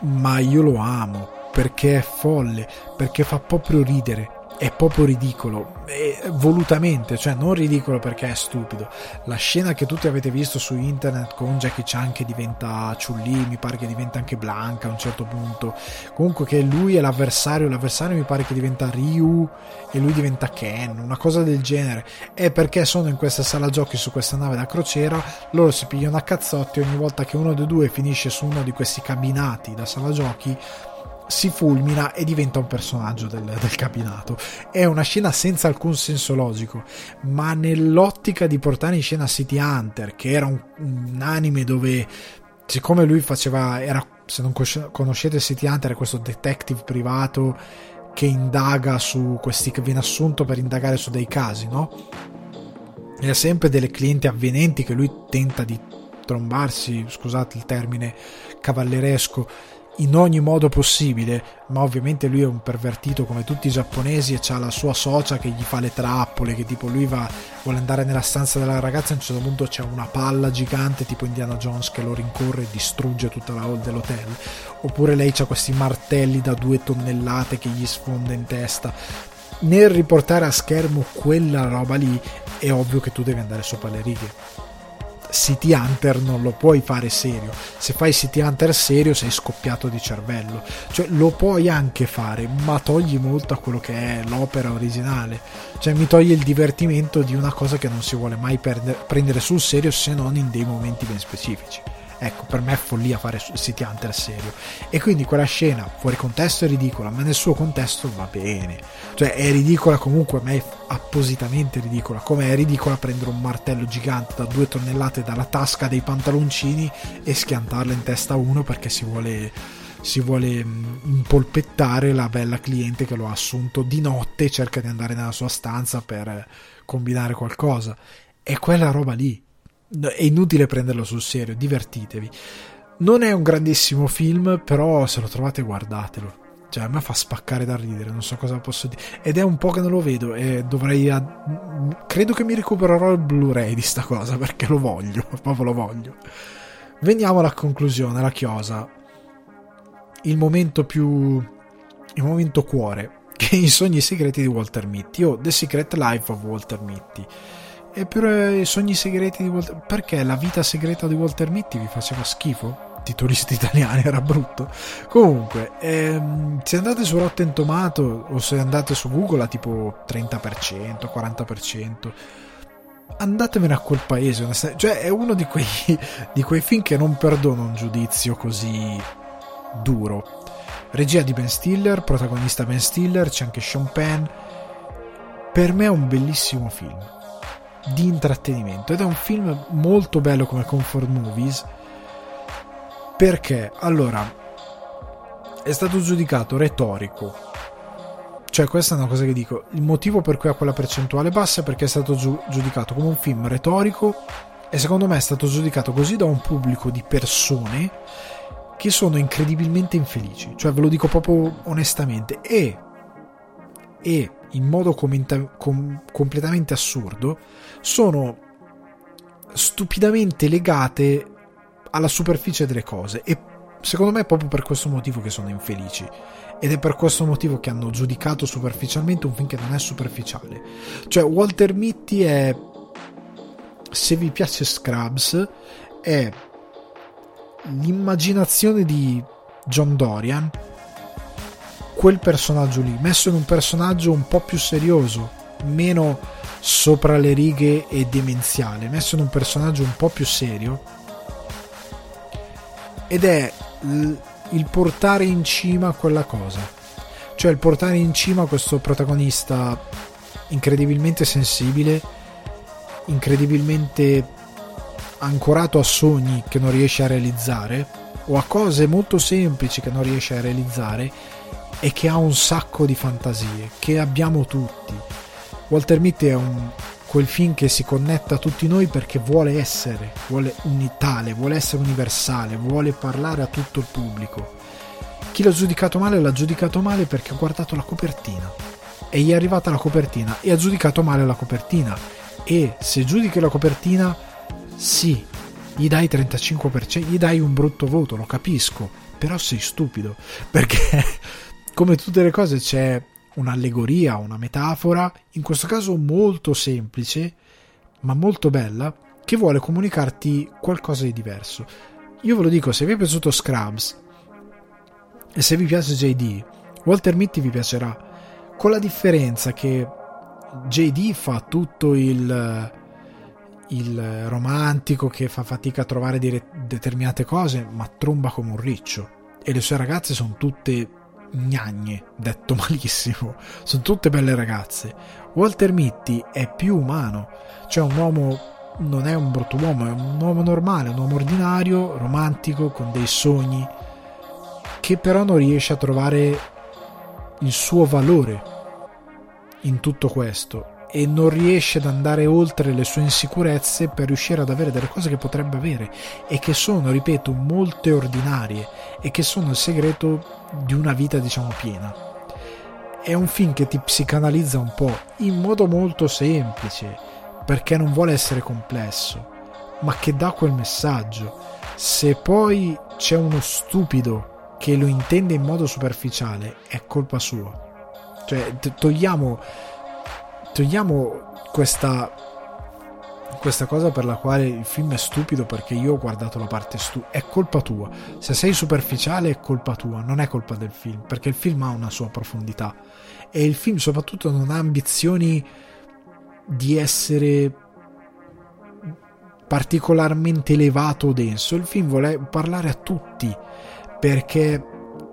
ma io lo amo perché è folle, perché fa proprio ridere è proprio ridicolo, è volutamente, cioè non ridicolo perché è stupido. La scena che tutti avete visto su internet con Jackie Chan che diventa Chun-Li, mi pare che diventa anche Blanca a un certo punto. Comunque che lui è l'avversario, l'avversario mi pare che diventa Ryu e lui diventa Ken, una cosa del genere. È perché sono in questa sala giochi su questa nave da crociera, loro si pigliano a cazzotti ogni volta che uno dei due finisce su uno di questi cabinati da sala giochi si fulmina e diventa un personaggio del, del cabinato. È una scena senza alcun senso logico, ma nell'ottica di portare in scena City Hunter, che era un, un anime dove, siccome lui faceva, era, se non conoscete City Hunter, è questo detective privato che indaga su questi, che viene assunto per indagare su dei casi, no? E ha sempre delle clienti avvenenti che lui tenta di trombarsi, scusate il termine cavalleresco, in ogni modo possibile, ma ovviamente lui è un pervertito come tutti i giapponesi e ha la sua socia che gli fa le trappole, che tipo lui va, vuole andare nella stanza della ragazza a un certo punto c'è una palla gigante tipo Indiana Jones che lo rincorre e distrugge tutta la hall dell'hotel, oppure lei ha questi martelli da due tonnellate che gli sfonda in testa. Nel riportare a schermo quella roba lì è ovvio che tu devi andare sopra le righe City Hunter non lo puoi fare serio. Se fai City Hunter serio sei scoppiato di cervello. Cioè lo puoi anche fare, ma togli molto a quello che è l'opera originale. Cioè mi toglie il divertimento di una cosa che non si vuole mai prendere sul serio se non in dei momenti ben specifici. Ecco, per me è follia fare City Hunter serio. E quindi quella scena fuori contesto è ridicola, ma nel suo contesto va bene. Cioè è ridicola comunque, ma è appositamente ridicola. Come è ridicola prendere un martello gigante da due tonnellate dalla tasca dei pantaloncini e schiantarla in testa a uno perché si vuole si vuole mm, impolpettare la bella cliente che lo ha assunto di notte e cerca di andare nella sua stanza per combinare qualcosa. È quella roba lì è inutile prenderlo sul serio, divertitevi. Non è un grandissimo film, però se lo trovate guardatelo. Cioè, a me fa spaccare da ridere, non so cosa posso dire. Ed è un po' che non lo vedo e dovrei... Ad... Credo che mi recupererò il Blu-ray di sta cosa, perché lo voglio, proprio lo voglio. Veniamo alla conclusione, alla chiosa. Il momento più... Il momento cuore, che è i sogni segreti di Walter Mitty, o The Secret Life of Walter Mitty Eppure i sogni segreti di Walter... Perché la vita segreta di Walter Mitty vi faceva schifo? Titolisti italiani era brutto. Comunque, ehm, se andate su Rotten Tomato o se andate su Google a tipo 30%, 40%, andatevene a quel paese. Cioè, è uno di quei, di quei film che non perdono un giudizio così duro. Regia di Ben Stiller, protagonista Ben Stiller, c'è anche Sean Penn. Per me è un bellissimo film di intrattenimento. Ed è un film molto bello come comfort movies. Perché? Allora è stato giudicato retorico. Cioè questa è una cosa che dico. Il motivo per cui ha quella percentuale bassa è perché è stato giudicato come un film retorico e secondo me è stato giudicato così da un pubblico di persone che sono incredibilmente infelici. Cioè ve lo dico proprio onestamente. E e in modo commenta- com- completamente assurdo sono stupidamente legate alla superficie delle cose e secondo me è proprio per questo motivo che sono infelici. Ed è per questo motivo che hanno giudicato superficialmente un film che non è superficiale. Cioè Walter Mitty è se vi piace Scrubs è l'immaginazione di John Dorian quel personaggio lì messo in un personaggio un po' più serioso meno sopra le righe e demenziale, messo in un personaggio un po' più serio. Ed è il portare in cima quella cosa. Cioè il portare in cima questo protagonista incredibilmente sensibile, incredibilmente ancorato a sogni che non riesce a realizzare o a cose molto semplici che non riesce a realizzare e che ha un sacco di fantasie che abbiamo tutti Walter Mitty è un, quel film che si connetta a tutti noi perché vuole essere, vuole unitale, vuole essere universale, vuole parlare a tutto il pubblico. Chi l'ha giudicato male l'ha giudicato male perché ha guardato la copertina e gli è arrivata la copertina e ha giudicato male la copertina e se giudichi la copertina sì, gli dai 35%, gli dai un brutto voto, lo capisco, però sei stupido perché come tutte le cose c'è un'allegoria, una metafora, in questo caso molto semplice, ma molto bella, che vuole comunicarti qualcosa di diverso. Io ve lo dico, se vi è piaciuto Scrubs e se vi piace JD, Walter Mitty vi piacerà, con la differenza che JD fa tutto il, il romantico che fa fatica a trovare determinate cose, ma tromba come un riccio. E le sue ragazze sono tutte gnagne, detto malissimo. Sono tutte belle ragazze. Walter Mitty è più umano, cioè un uomo non è un brutto uomo, è un uomo normale, un uomo ordinario, romantico, con dei sogni, che però non riesce a trovare il suo valore in tutto questo e non riesce ad andare oltre le sue insicurezze per riuscire ad avere delle cose che potrebbe avere e che sono, ripeto, molte ordinarie e che sono il segreto di una vita diciamo piena. È un film che ti psicanalizza un po' in modo molto semplice perché non vuole essere complesso, ma che dà quel messaggio. Se poi c'è uno stupido che lo intende in modo superficiale, è colpa sua. Cioè, togliamo togliamo questa questa cosa per la quale il film è stupido perché io ho guardato la parte stupida è colpa tua. Se sei superficiale è colpa tua non è colpa del film perché il film ha una sua profondità. E il film soprattutto non ha ambizioni di essere particolarmente elevato o denso. Il film vuole parlare a tutti perché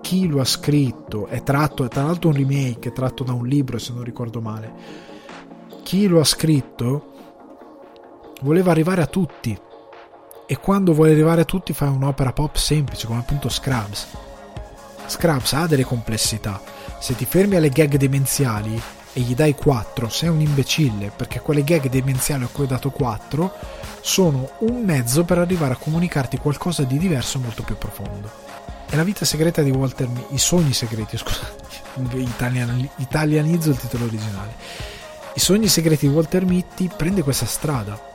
chi lo ha scritto è tratto è tra l'altro un remake è tratto da un libro se non ricordo male. Chi lo ha scritto voleva arrivare a tutti e quando vuole arrivare a tutti fa un'opera pop semplice come appunto Scrubs. Scrubs ha delle complessità, se ti fermi alle gag demenziali e gli dai 4 sei un imbecille perché quelle gag demenziali a cui ho dato 4 sono un mezzo per arrivare a comunicarti qualcosa di diverso molto più profondo. È la vita segreta di Walter Mitty, i sogni segreti, scusate, italianizzo il titolo originale i sogni segreti di Walter Mitty prende questa strada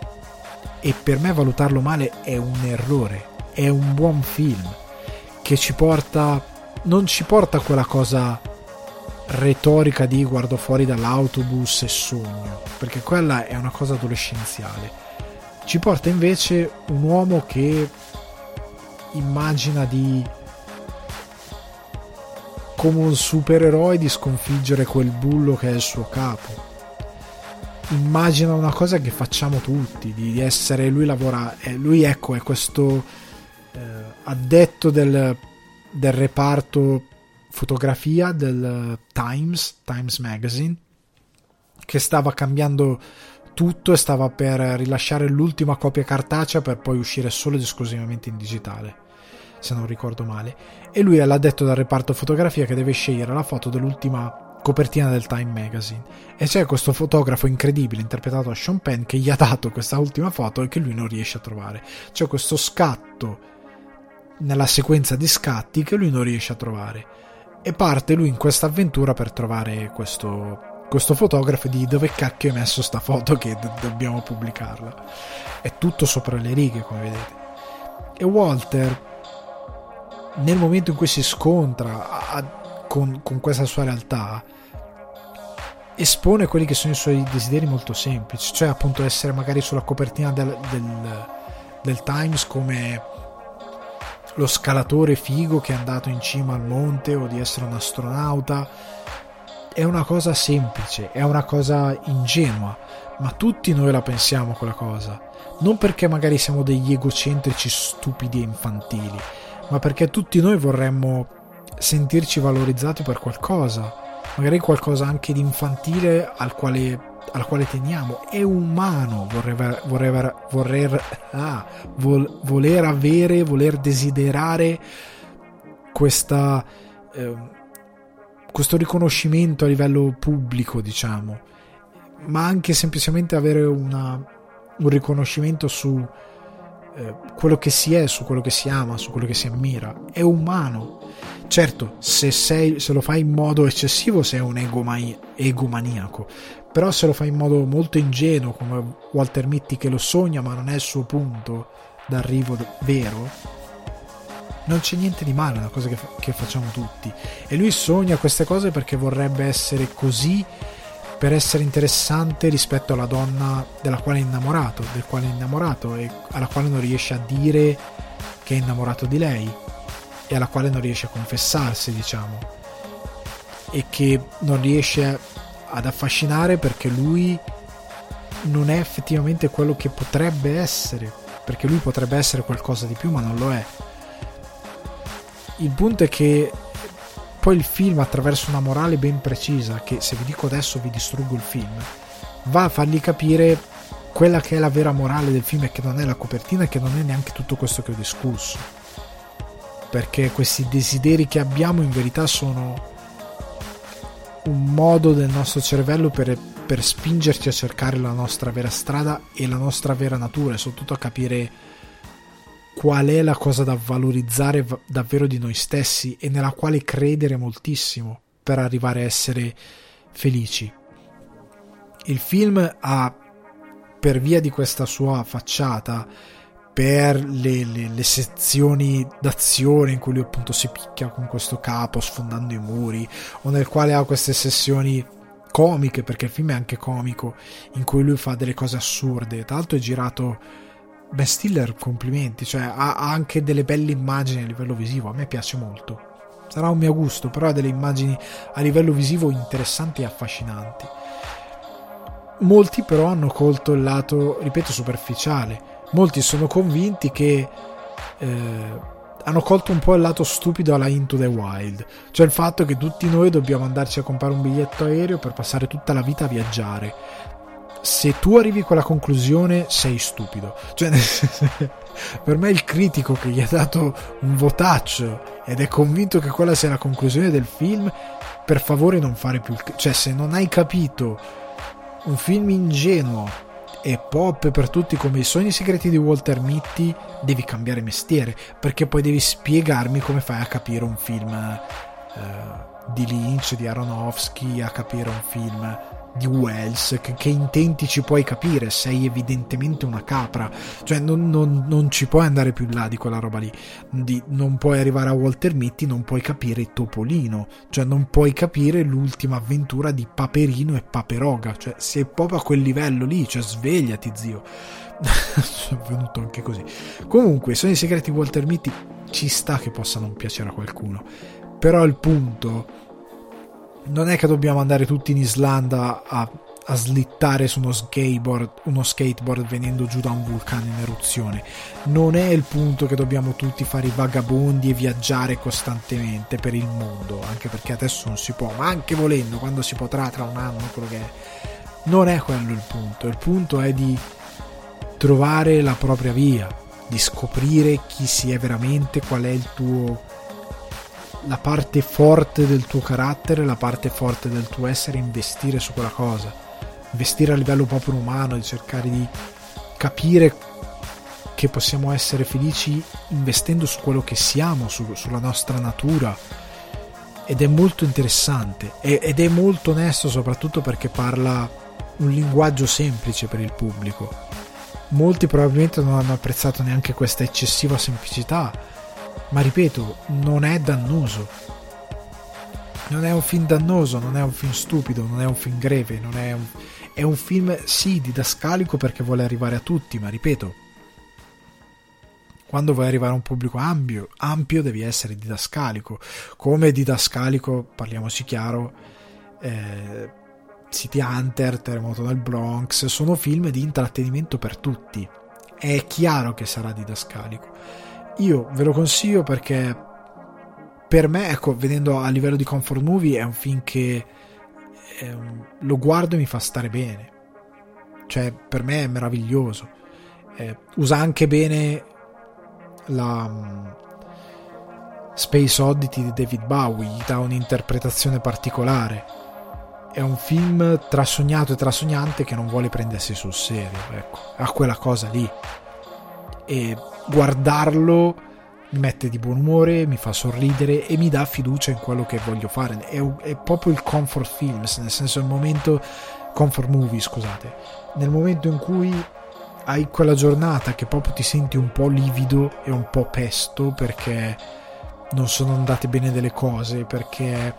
e per me valutarlo male è un errore, è un buon film che ci porta non ci porta a quella cosa retorica di guardo fuori dall'autobus e sogno, perché quella è una cosa adolescenziale. Ci porta invece un uomo che immagina di come un supereroe di sconfiggere quel bullo che è il suo capo. Immagina una cosa che facciamo tutti, di essere lui lavora, eh, lui ecco è questo eh, addetto del, del reparto fotografia del Times, Times Magazine, che stava cambiando tutto e stava per rilasciare l'ultima copia cartacea per poi uscire solo ed esclusivamente in digitale, se non ricordo male. E lui è l'addetto del reparto fotografia che deve scegliere la foto dell'ultima copertina del Time Magazine. E c'è questo fotografo incredibile interpretato da Sean Penn che gli ha dato questa ultima foto e che lui non riesce a trovare. C'è questo scatto nella sequenza di scatti che lui non riesce a trovare e parte lui in questa avventura per trovare questo, questo fotografo di dove cacchio hai messo sta foto che do- dobbiamo pubblicarla è tutto sopra le righe come vedete e Walter nel momento in cui si scontra a, a, con, con questa sua realtà espone quelli che sono i suoi desideri molto semplici cioè appunto essere magari sulla copertina del, del, del Times come lo scalatore figo che è andato in cima al monte o di essere un astronauta. È una cosa semplice, è una cosa ingenua, ma tutti noi la pensiamo quella cosa. Non perché magari siamo degli egocentrici stupidi e infantili, ma perché tutti noi vorremmo sentirci valorizzati per qualcosa, magari qualcosa anche di infantile al quale al quale teniamo è umano vorrei, vorrei, vorrei, ah, vol, voler avere, voler desiderare questa, eh, questo riconoscimento a livello pubblico, diciamo, ma anche semplicemente avere una, un riconoscimento su eh, quello che si è, su quello che si ama, su quello che si ammira. È umano. Certo, se, sei, se lo fai in modo eccessivo sei un egomani- egomaniaco, però se lo fa in modo molto ingenuo come Walter Mitty che lo sogna ma non è il suo punto d'arrivo vero non c'è niente di male, è una cosa che, che facciamo tutti. E lui sogna queste cose perché vorrebbe essere così per essere interessante rispetto alla donna della quale è innamorato, del quale è innamorato e alla quale non riesce a dire che è innamorato di lei e alla quale non riesce a confessarsi, diciamo, e che non riesce ad affascinare perché lui non è effettivamente quello che potrebbe essere, perché lui potrebbe essere qualcosa di più ma non lo è. Il punto è che poi il film attraverso una morale ben precisa, che se vi dico adesso vi distruggo il film, va a fargli capire quella che è la vera morale del film e che non è la copertina e che non è neanche tutto questo che ho discusso. Perché questi desideri che abbiamo in verità sono un modo del nostro cervello per, per spingerci a cercare la nostra vera strada e la nostra vera natura e soprattutto a capire qual è la cosa da valorizzare davvero di noi stessi e nella quale credere moltissimo per arrivare a essere felici. Il film ha, per via di questa sua facciata, per le, le, le, sezioni d'azione in cui lui appunto si picchia con questo capo sfondando i muri o nel quale ha queste sessioni comiche perché il film è anche comico in cui lui fa delle cose assurde. Tra l'altro è girato Ben Stiller complimenti cioè ha, ha anche delle belle immagini a livello visivo a me piace molto. Sarà un mio gusto però ha delle immagini a livello visivo interessanti e affascinanti. Molti però hanno colto il lato ripeto superficiale molti sono convinti che eh, hanno colto un po' il lato stupido alla Into the Wild, cioè il fatto che tutti noi dobbiamo andarci a comprare un biglietto aereo per passare tutta la vita a viaggiare. Se tu arrivi a quella conclusione, sei stupido. Cioè, per me il critico che gli ha dato un votaccio ed è convinto che quella sia la conclusione del film, per favore non fare più il... Cioè, se non hai capito un film ingenuo e pop per tutti come i sogni segreti di Walter Mitty, devi cambiare mestiere, perché poi devi spiegarmi come fai a capire un film eh, di Lynch, di Aronofsky, a capire un film di Wells, che, che, intenti ci puoi capire, sei evidentemente una capra, cioè non, non, non, ci puoi andare più in là di quella roba lì, di, non puoi arrivare a Walter Mitty, non puoi capire Topolino, cioè non puoi capire l'ultima avventura di Paperino e Paperoga, cioè sei proprio a quel livello lì, cioè svegliati zio. è venuto anche così. Comunque, sono i segreti Walter Mitty, ci sta che possa non piacere a qualcuno, però il punto non è che dobbiamo andare tutti in Islanda a, a slittare su uno skateboard, uno skateboard venendo giù da un vulcano in eruzione. Non è il punto che dobbiamo tutti fare i vagabondi e viaggiare costantemente per il mondo, anche perché adesso non si può, ma anche volendo, quando si potrà tra un anno, quello che è. Non è quello il punto, il punto è di trovare la propria via, di scoprire chi si è veramente, qual è il tuo la parte forte del tuo carattere, la parte forte del tuo essere, investire su quella cosa, investire a livello proprio umano, di cercare di capire che possiamo essere felici investendo su quello che siamo, su, sulla nostra natura. Ed è molto interessante ed è molto onesto soprattutto perché parla un linguaggio semplice per il pubblico. Molti probabilmente non hanno apprezzato neanche questa eccessiva semplicità, ma ripeto, non è dannoso. Non è un film dannoso, non è un film stupido, non è un film greve, è un, è un film sì didascalico perché vuole arrivare a tutti, ma ripeto, quando vuoi arrivare a un pubblico ampio, ampio devi essere didascalico. Come didascalico, parliamoci chiaro, eh, City Hunter, Terremoto nel Bronx, sono film di intrattenimento per tutti. È chiaro che sarà didascalico io ve lo consiglio perché per me, ecco, vedendo a livello di comfort movie, è un film che eh, lo guardo e mi fa stare bene. Cioè, per me è meraviglioso. Eh, usa anche bene la um, Space Oddity di David Bowie, gli dà un'interpretazione particolare. È un film trasognato e trasognante che non vuole prendersi sul serio, ecco, ha quella cosa lì. E guardarlo mi mette di buon umore, mi fa sorridere e mi dà fiducia in quello che voglio fare. È, è proprio il comfort film, nel senso il momento comfort movie, scusate, nel momento in cui hai quella giornata che proprio ti senti un po' livido e un po' pesto perché non sono andate bene delle cose, perché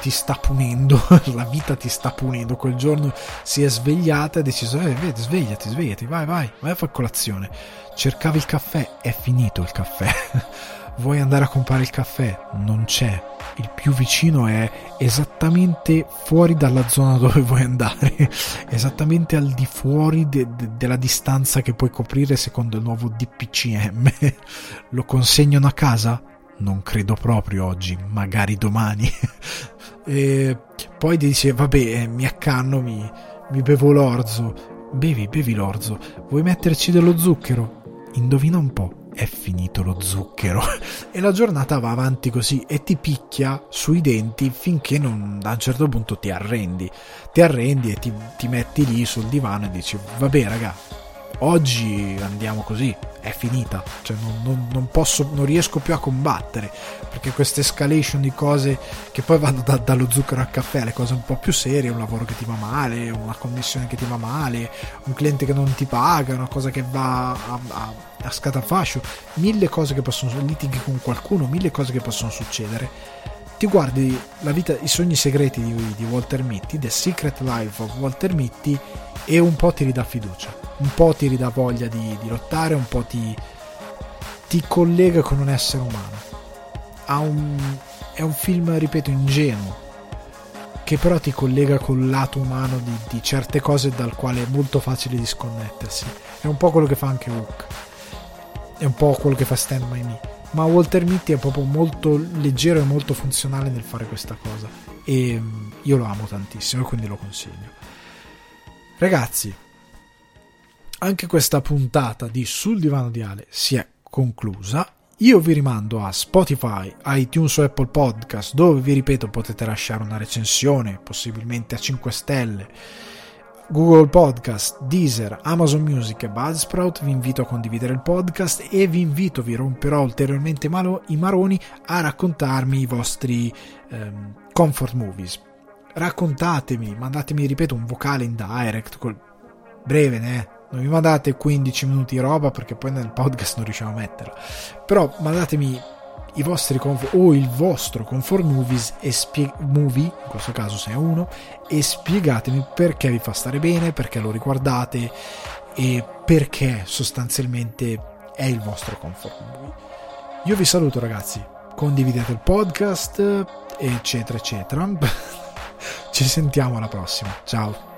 ti sta punendo, la vita ti sta punendo. Quel giorno si è svegliata e ha deciso, eh, vedi, svegliati, svegliati, vai, vai, vai a fare colazione. Cercavi il caffè, è finito il caffè. Vuoi andare a comprare il caffè? Non c'è. Il più vicino è esattamente fuori dalla zona dove vuoi andare, esattamente al di fuori de- de- della distanza che puoi coprire secondo il nuovo DPCM. Lo consegnano a casa? Non credo proprio oggi, magari domani. E poi dice, vabbè, eh, mi accanno, mi, mi bevo l'orzo. Bevi, bevi l'orzo. Vuoi metterci dello zucchero? Indovina un po', è finito lo zucchero. e la giornata va avanti così e ti picchia sui denti finché non, a un certo punto ti arrendi. Ti arrendi e ti, ti metti lì sul divano e dici, vabbè raga, oggi andiamo così, è finita, cioè non, non, non, posso, non riesco più a combattere, perché questa escalation di cose che poi vanno da, dallo zucchero al caffè, le cose un po' più serie, un lavoro che ti va male, una commissione che ti va male, un cliente che non ti paga, una cosa che va a, a, a scatafascio, mille cose che possono, litighi con qualcuno, mille cose che possono succedere. Ti guardi vita, i sogni segreti di, di Walter Mitty, The Secret Life of Walter Mitty, e un po' ti ridà fiducia un po' ti ridà voglia di, di lottare, un po' ti, ti, collega con un essere umano. Un, è un film, ripeto, ingenuo, che però ti collega col lato umano di, di, certe cose dal quale è molto facile disconnettersi. È un po' quello che fa anche Hook, è un po' quello che fa Stand By Me. Ma Walter Mitty è proprio molto leggero e molto funzionale nel fare questa cosa. E mm, io lo amo tantissimo e quindi lo consiglio. Ragazzi, anche questa puntata di Sul divano di Ale si è conclusa. Io vi rimando a Spotify, iTunes o Apple Podcast, dove vi ripeto potete lasciare una recensione, possibilmente a 5 stelle. Google Podcast, Deezer, Amazon Music e Buzzsprout. Vi invito a condividere il podcast e vi invito, vi romperò ulteriormente i maroni, a raccontarmi i vostri ehm, comfort movies raccontatemi, mandatemi, ripeto, un vocale in direct, col breve, eh. Non mi mandate 15 minuti di roba perché poi nel podcast non riusciamo a metterla. Però mandatemi i vostri comfort, o il vostro comfort movies e spie- movie, in questo caso se è uno, e spiegatemi perché vi fa stare bene, perché lo riguardate e perché sostanzialmente è il vostro comfort movie. Io vi saluto ragazzi, condividete il podcast, eccetera, eccetera. Ci sentiamo alla prossima. Ciao.